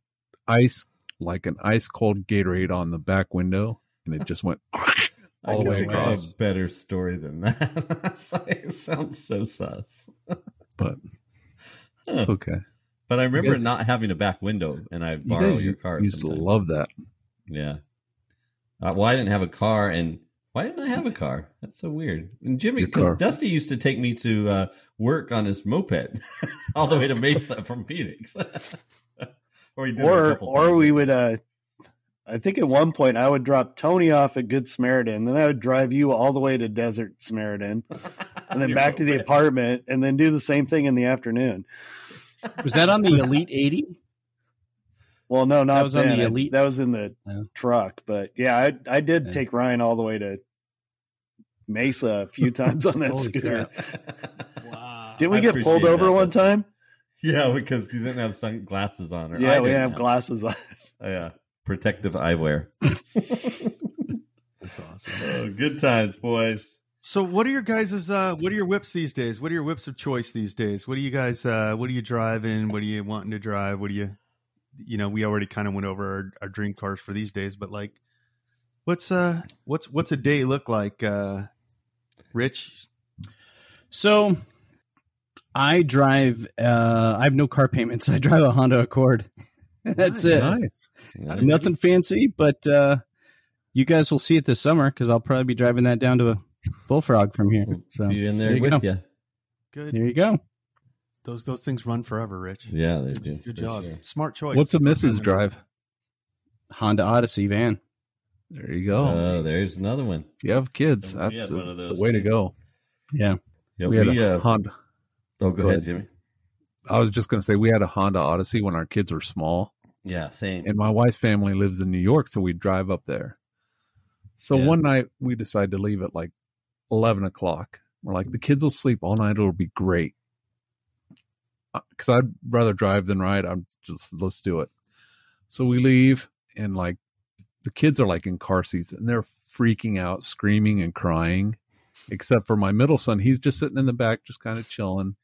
Speaker 4: ice like an ice cold Gatorade on the back window and it just went all the way across.
Speaker 3: a better story than that. That's like, it sounds so sus.
Speaker 4: But it's okay.
Speaker 3: But I remember not having a back window, and I
Speaker 4: You
Speaker 3: borrow
Speaker 4: guys
Speaker 3: your car.
Speaker 4: used to love that.
Speaker 3: Yeah. Uh, well, I didn't have a car, and why didn't I have a car? That's so weird. And Jimmy, because. Dusty used to take me to uh, work on his moped all the way to Mesa from Phoenix. or he did
Speaker 5: Or or we would uh I think at one point I would drop Tony off at Good Samaritan, then I would drive you all the way to Desert Samaritan, and then
Speaker 3: Your
Speaker 5: back to the apartment, and then do the same thing in the afternoon.
Speaker 1: Was that on the Elite 80?
Speaker 5: Well, no, not
Speaker 1: was on
Speaker 5: then.
Speaker 1: the
Speaker 5: I- that was in the
Speaker 1: Yeah.
Speaker 5: truck, but yeah, I I did
Speaker 1: Yeah.
Speaker 5: take Ryan all the way to Mesa a few times on that
Speaker 1: Holy
Speaker 5: scooter.
Speaker 2: Wow.
Speaker 5: Didn't we
Speaker 3: I
Speaker 5: get pulled over
Speaker 3: that,
Speaker 5: one
Speaker 3: though.
Speaker 5: time?
Speaker 3: yeah, because he didn't have sunglasses on. Or
Speaker 5: Yeah,
Speaker 3: I
Speaker 5: we
Speaker 3: didn't
Speaker 5: have glasses on.
Speaker 3: Oh, yeah, protective eyewear.
Speaker 2: That's awesome.
Speaker 3: oh, good times, boys.
Speaker 2: So, what are your guys' uh, what are your whips these days? What are your whips of choice these days? What are you guys? Uh, what are you driving? What are you wanting to drive? What do you? You know, we already kind of went over our, our dream cars for these days, but like, what's uh, what's what's a day look like? Uh, Rich,
Speaker 1: So I drive uh I have no car payments. I drive a Honda Accord. That's
Speaker 2: Nice.
Speaker 1: it.
Speaker 4: Nice.
Speaker 1: Nothing fancy, but uh you guys will see it this summer because I'll probably be driving that down to a bullfrog from here. So
Speaker 3: Be in there
Speaker 1: there you
Speaker 3: with
Speaker 1: go.
Speaker 3: you.
Speaker 2: good.
Speaker 1: There you go.
Speaker 2: Those those things run forever, Rich.
Speaker 3: Yeah, they do.
Speaker 2: Good job.
Speaker 3: sure.
Speaker 2: Smart choice.
Speaker 4: What's a Mrs. drive?
Speaker 1: Honda Odyssey van.
Speaker 4: There you go.
Speaker 3: Oh, there's another one.
Speaker 4: if you have kids,
Speaker 3: we
Speaker 4: that's
Speaker 3: had
Speaker 4: uh,
Speaker 3: one of
Speaker 4: the
Speaker 3: those
Speaker 4: way to go.
Speaker 1: Yeah.
Speaker 3: Yeah,
Speaker 4: we
Speaker 3: we,
Speaker 4: had a
Speaker 3: uh,
Speaker 4: Honda.
Speaker 3: oh, go,
Speaker 4: go
Speaker 3: ahead,
Speaker 4: ahead.
Speaker 3: Jimmy.
Speaker 4: I was just going to say we had a Honda Odyssey when our kids were small,
Speaker 3: Yeah, same.
Speaker 4: and my wife's family lives in New York, so we'd drive up there. So
Speaker 3: Yeah.
Speaker 4: one night we decided to leave at like eleven o'clock. We're like, the kids will sleep all night; it'll be great. Because I'd rather drive than ride. I'm just let's do it. So we leave, and like the kids are like in car seats, and they're freaking out, screaming and crying. Except for my middle son, he's just sitting in the back, just kind of chilling,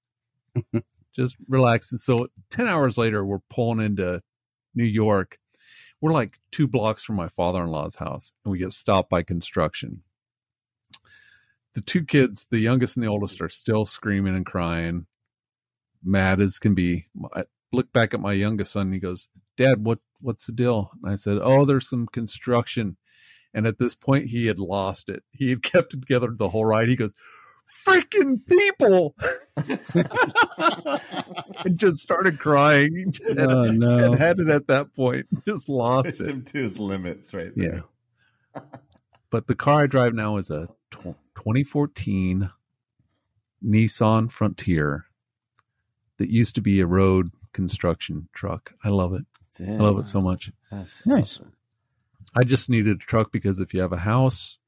Speaker 4: just relaxing. So ten hours later, we're pulling into New York. We're like two blocks from my father-in-law's house, and we get stopped by construction. The two kids, the youngest and the oldest, are still screaming and crying, mad as can be. I look back at my youngest son, and he goes, "Dad, what what's the deal?" And I said, "Oh, there's some construction." And at this point, he had lost it. He had kept it together the whole ride. He goes, "Freaking people!" and just started crying.
Speaker 1: Oh no.
Speaker 4: and had it at that point. Just lost
Speaker 3: Pushed
Speaker 4: it.
Speaker 3: him to his limits right there.
Speaker 4: Yeah. But the car I drive now is a 2014 Nissan Frontier that used to be a road construction truck. I love it.
Speaker 3: Damn,
Speaker 4: I love it so much.
Speaker 3: that's
Speaker 1: Nice.
Speaker 3: awesome.
Speaker 4: I just needed a truck because if you have a house,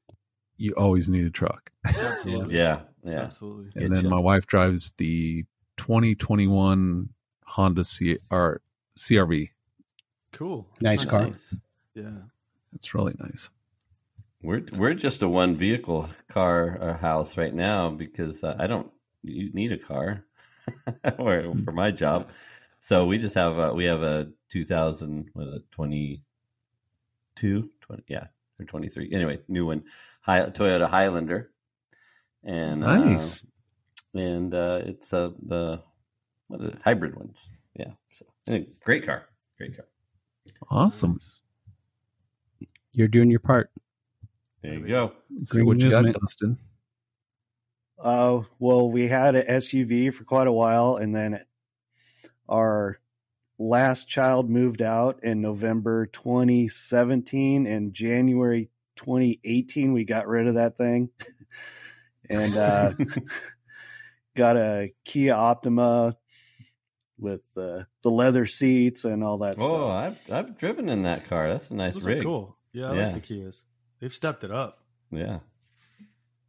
Speaker 4: you always need a truck.
Speaker 2: Absolutely.
Speaker 3: Yeah, yeah.
Speaker 2: Absolutely.
Speaker 4: And then
Speaker 3: Getcha.
Speaker 4: my wife drives the 2021 Honda C- or CRV.
Speaker 2: Cool.
Speaker 1: Nice car.
Speaker 3: Nice.
Speaker 2: Yeah.
Speaker 4: It's really nice.
Speaker 3: We're we're just a one vehicle car or house right now because uh, I don't you need a car or for my job. So we just have a, we have a 2000 what is it 22 20 yeah or 23 anyway new one Hi, Toyota Highlander and uh,
Speaker 4: Nice.
Speaker 3: and uh, it's uh, the what are the hybrid ones yeah so anyway, great car great car
Speaker 4: Awesome.
Speaker 1: You're doing your part.
Speaker 3: there you go
Speaker 4: So what you got,
Speaker 1: movement.
Speaker 4: Dustin?
Speaker 5: Uh, well, we had an SUV for quite a while, and then our last child moved out in November 2017, and January 2018 we got rid of that thing, and uh, got a Kia Optima with uh, the leather seats and all that
Speaker 3: oh
Speaker 5: stuff.
Speaker 3: I've I've driven in that car that's a nice
Speaker 2: Those
Speaker 3: rig
Speaker 2: cool. Yeah, I
Speaker 3: Yeah.
Speaker 2: like the Kias. They've stepped it up.
Speaker 3: yeah
Speaker 4: Right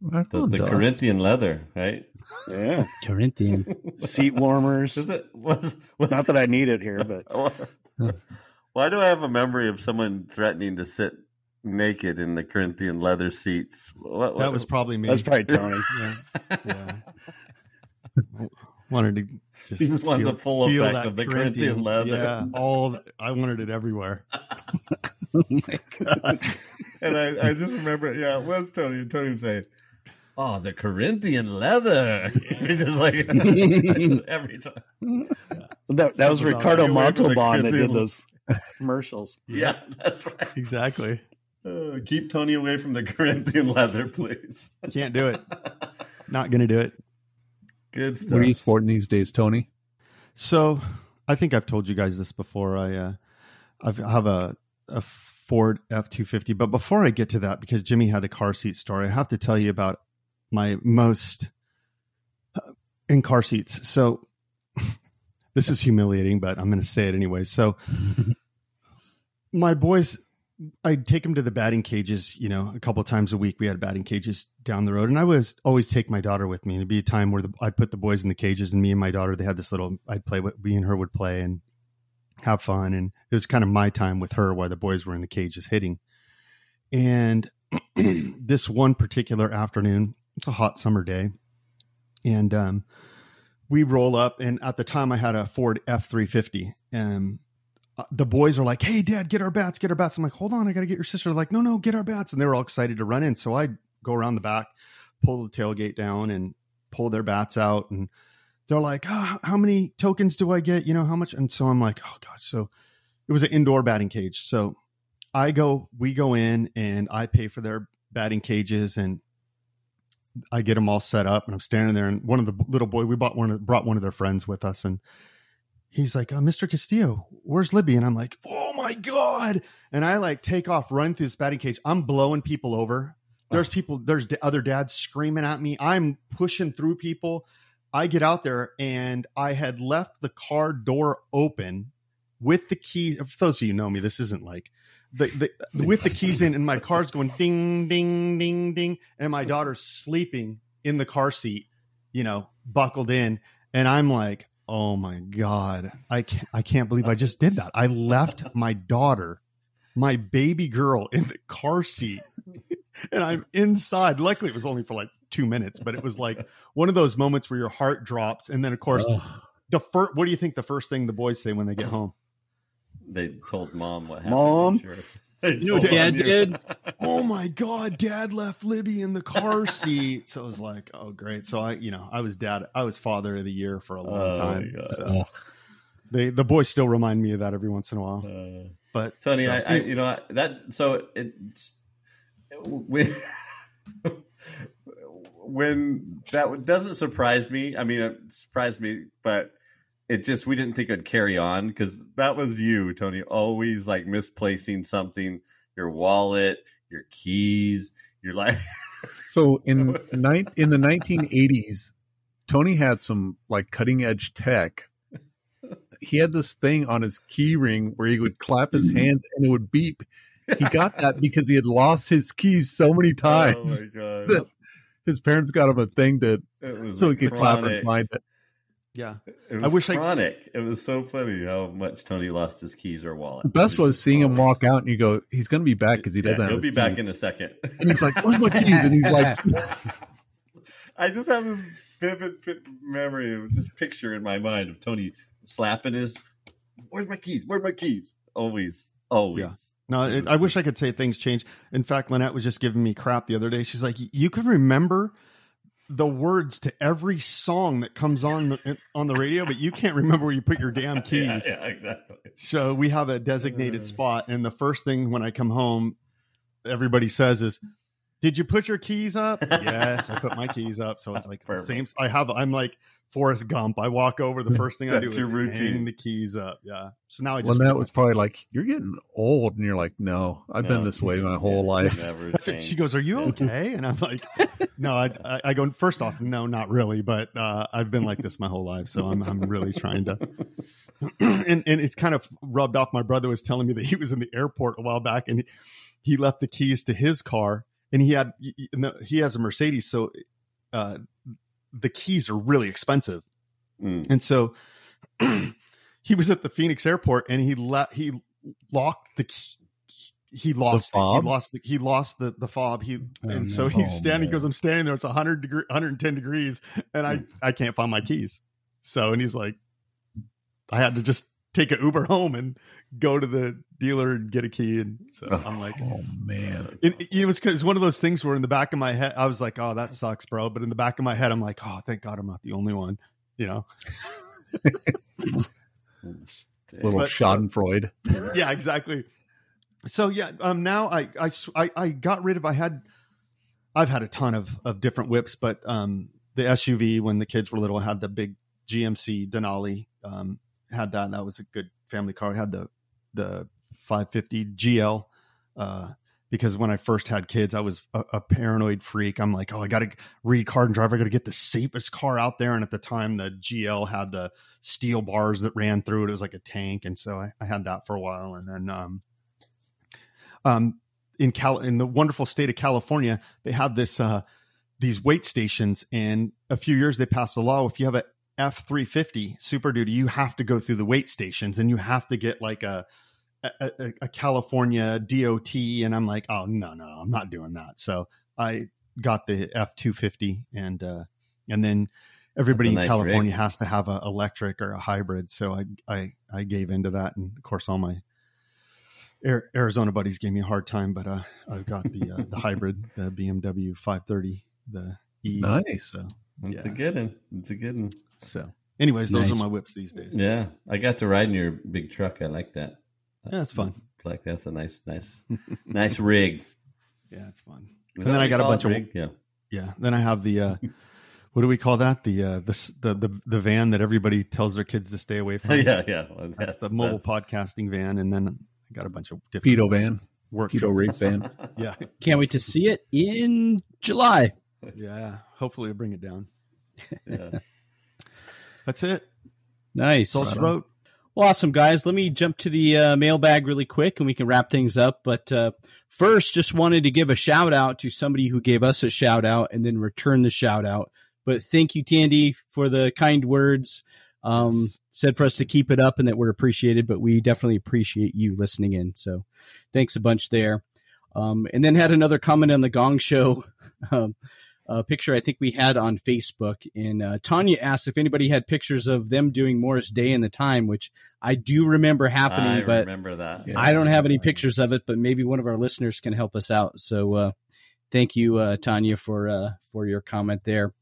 Speaker 3: the, the Corinthian leather, right?
Speaker 5: Yeah,
Speaker 1: Corinthian.
Speaker 5: seat warmers.
Speaker 3: Is it was, was
Speaker 5: Not that I need it here, but
Speaker 3: Why do I have a memory of someone threatening to sit naked in the Corinthian leather seats? What,
Speaker 2: That was probably me.
Speaker 5: that's probably Tony.
Speaker 2: yeah. yeah. wanted to just
Speaker 3: You just wanted the full effect of the Corinthian leather.
Speaker 2: Yeah, all I wanted it everywhere.
Speaker 1: oh my god.
Speaker 3: and I, I just remember, yeah, it was Tony. Tony was saying, "Oh, the Corinthian leather." It's just like every time.
Speaker 5: That, that was Ricardo
Speaker 3: you away from the
Speaker 5: Montalban that did those commercials.
Speaker 3: Yeah, that's right.
Speaker 2: Exactly.
Speaker 3: Uh, keep Tony away from the Corinthian leather, please.
Speaker 2: Can't do it. Not gonna do it.
Speaker 3: Good stuff.
Speaker 4: What are you sporting these days, Tony?
Speaker 2: So I think I've told you guys this before. I uh, I've, I have a a Ford F two fifty, but before I get to that, because Jimmy had a car seat story, I have to tell you about my most uh, in car seats. So this is humiliating, but I'm going to say it anyway. So my boys. I'd take them to the batting cages, you know, a couple times a week. We had batting cages down the road, and I was always take my daughter with me. And it'd be a time where the, I'd put the boys in the cages, and me and my daughter, they had this little. I'd play with me and her would play and have fun, and it was kind of my time with her while the boys were in the cages hitting. And this one particular afternoon, it's a hot summer day, and um, we roll up, and at the time I had a Ford F three fifty, and uh, the boys are like, "Hey, Dad, get our bats, get our bats." I'm like, "Hold on, I got to get your sister." They're like, "No, no, get our bats," and they were all excited to run in. So I go around the back, pull the tailgate down, and pull their bats out, and they're like, oh, "How many tokens do I get? You know how much?" And so I'm like, "Oh gosh!" So it was an indoor batting cage. So I go, we go in, and I pay for their batting cages, and I get them all set up, and I'm standing there, and one of the little boy, we bought one, of, brought one of their friends with us, and he's like, uh, Mr. Castillo, where's Libby? And I'm like, oh my God. And I like take off running through this batting cage. I'm blowing people over. There's people, there's other dads screaming at me. I'm pushing through people. I get out there and I had left the car door open with the key. For those of you who know me, this isn't like the, the with the keys in and my car's going ding, ding, ding, ding. And my daughter's sleeping in the car seat, you know, buckled in. And I'm like, oh my God, I can't, I can't believe I just did that. I left my daughter, my baby girl in the car seat and I'm inside. Luckily, it was only for like two minutes, but it was like one of those moments where your heart drops. And then, of course, the first, what do you think the first thing the boys say when they get home?
Speaker 3: They told mom what happened.
Speaker 5: Mom?
Speaker 3: Sure. They
Speaker 1: what dad
Speaker 3: mom.
Speaker 1: did?
Speaker 2: oh my god dad left libby in the car seat so i was like oh great so i you know i was dad i was father of the year for a long
Speaker 3: Oh,
Speaker 2: time so
Speaker 1: Ugh.
Speaker 2: they the boys still remind me of that every once in a while
Speaker 3: Uh,
Speaker 2: but
Speaker 3: Tony,
Speaker 2: so-
Speaker 3: I, I, you know, that so it's when when that doesn't surprise me. I mean, it surprised me, but it just we didn't think it'd carry on because that was you, Tony, always like misplacing something, your wallet, your keys, your life.
Speaker 4: So in in the 1980s, Tony had some like cutting edge tech. He had this thing on his key ring where he would clap his mm-hmm. hands and it would beep. He got that because he had lost his keys so many times.
Speaker 3: Oh my god!
Speaker 4: his parents got him a thing to
Speaker 3: was
Speaker 4: so he could clap and find it.
Speaker 2: Yeah.
Speaker 3: It was
Speaker 2: I wish I-
Speaker 3: chronic. It was so funny how much Tony lost his keys or wallet.
Speaker 4: The best
Speaker 3: was
Speaker 4: was seeing him walk out and you go, he's going to be back because he doesn't have
Speaker 3: he'll
Speaker 4: his
Speaker 3: be back in a second.
Speaker 4: And he's like, where's my keys? And he's like,
Speaker 3: I just have this vivid memory of this picture in my mind of Tony slapping his. Where's my keys? Where's my keys? Always, always.
Speaker 2: Yeah. No, it, I wish I could say things change. In fact, Lynette was just giving me crap the other day. She's like, "You can remember the words to every song that comes on the, on the radio, but you can't remember where you put your damn keys."
Speaker 3: Yeah, yeah, exactly.
Speaker 2: So we have a designated mm. spot, and the first thing when I come home, everybody says is, "Did you put your keys up?" yes, I put my keys up. So it's like
Speaker 3: Perfect.
Speaker 2: same. I have. I'm like Forrest Gump. I walk over. The first thing I do
Speaker 3: That's
Speaker 2: is
Speaker 3: your routine.
Speaker 2: hang the keys up. Yeah. So now I just
Speaker 4: Lynette was probably like, you're getting old. And you're like, no, I've
Speaker 3: No.
Speaker 4: been this way my whole life.
Speaker 3: Never
Speaker 2: That's it.
Speaker 3: changed.
Speaker 2: She goes, "Are you okay?" And I'm like, "No." I, I, I go first off, no, not really, but uh, I've been like this my whole life, so I'm I'm really trying to. and and it's kind of rubbed off. My brother was telling me that he was in the airport a while back, and he left the keys to his car, and he had he has a Mercedes, so uh, the keys are really expensive,
Speaker 3: Mm.
Speaker 2: and so he was at the Phoenix airport, and he let he locked the key. He lost. he lost the. He lost the the fob. He
Speaker 1: Oh,
Speaker 2: and
Speaker 1: no.
Speaker 2: so oh, he's
Speaker 4: Oh,
Speaker 2: standing.
Speaker 4: man.
Speaker 2: Because I'm standing there. It's 100 degree, 110 degrees, and I hmm. I can't find my keys. So and he's like, I had to just take an Uber home and go to the dealer and get a key. And so oh, I'm like,
Speaker 4: Oh, man.
Speaker 2: it, it was it's one of those things where in the back of my head I was like, oh, that sucks, bro. But in the back of my head, I'm like, oh, thank God I'm not the only one. You know?
Speaker 4: Little
Speaker 2: But-
Speaker 4: Schadenfreude.
Speaker 2: yeah, exactly. So yeah, um, now I got rid of. I had, I've had a ton of of different whips, but um, the SUV when the kids were little I had the big GMC Denali. Um, had that. And that was a good family car. I had the the 550 GL. Uh, because when I first had kids, I was a, a paranoid freak. I'm like, oh, I got to read Car and Drive. I got to get the safest car out there. And at the time, the GL had the steel bars that ran through it. It was like a tank, and so I, I had that for a while. And then, um, um, in Cal, in the wonderful state of California, they have this uh, these weight stations. And a few years they passed a law if you have a F three fifty Super Duty, you have to go through the weight stations, and you have to get like a a, a, a California DOT. And I'm like, oh no, no, I'm not doing that. So I got the F two fifty, and uh, and then everybody in
Speaker 3: nice
Speaker 2: California
Speaker 3: rig.
Speaker 2: has to have a electric or a hybrid. So I I I gave into that, and of course all my Arizona buddies gave me a hard time, but uh, I've got the uh, the hybrid, the BMW 530, the E.
Speaker 4: Nice.
Speaker 2: So
Speaker 3: It's
Speaker 2: Yeah.
Speaker 3: a good one. It's a good one.
Speaker 2: so, anyways, those
Speaker 1: Nice.
Speaker 2: are my whips these days.
Speaker 3: Yeah, I got to ride in your big truck. I like that.
Speaker 2: Yeah, it's fun.
Speaker 3: Like that's a nice, nice, nice rig.
Speaker 2: Yeah, it's fun.
Speaker 3: Is
Speaker 2: And then I got a
Speaker 3: call it,
Speaker 2: bunch of
Speaker 3: rig? yeah.
Speaker 2: yeah. Then I have the uh, what do we call that? The uh, the, the the the van that everybody tells their kids to stay away from.
Speaker 3: yeah, yeah. Well,
Speaker 2: that's, the mobile podcasting van, and then I got a bunch of different
Speaker 4: Pedo van.
Speaker 2: work
Speaker 4: Pedo
Speaker 2: trucks.
Speaker 4: rig van.
Speaker 2: Yeah,
Speaker 1: Can't wait to see it in July.
Speaker 2: yeah. Hopefully, I'll bring it down.
Speaker 3: yeah.
Speaker 2: That's it.
Speaker 1: Nice.
Speaker 2: That's all she wrote.
Speaker 1: Well, awesome, guys. Let me jump to the uh, mailbag really quick and we can wrap things up. But uh, first, just wanted to give a shout out to somebody who gave us a shout out and then return the shout out. But thank you, Tandy, for the kind words. Um, said for us to keep it up and that we're appreciated, but we definitely appreciate you listening in. So thanks a bunch there. Um, and then had another comment on the Gong Show. Um, a picture I think we had on Facebook. And uh, Tanya asked if anybody had pictures of them doing Morris Day in the time, which I do remember happening,
Speaker 3: I
Speaker 1: but
Speaker 3: remember that.
Speaker 4: Yeah.
Speaker 1: I don't have any pictures of it. But maybe one of our listeners can help us out. So uh, thank you, uh, Tanya, for uh, for your comment there.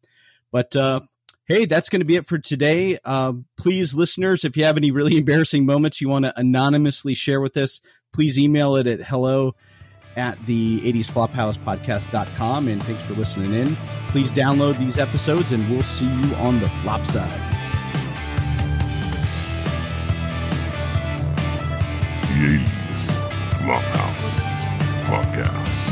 Speaker 1: But uh, hey, that's going to be it for today. Uh, please, listeners, if you have any really embarrassing moments you want to anonymously share with us, please email it at hello at the 80s flophouse podcast.com and thanks for listening in please download these episodes and we'll see you on the flop side
Speaker 6: The 80s Flophouse Podcast.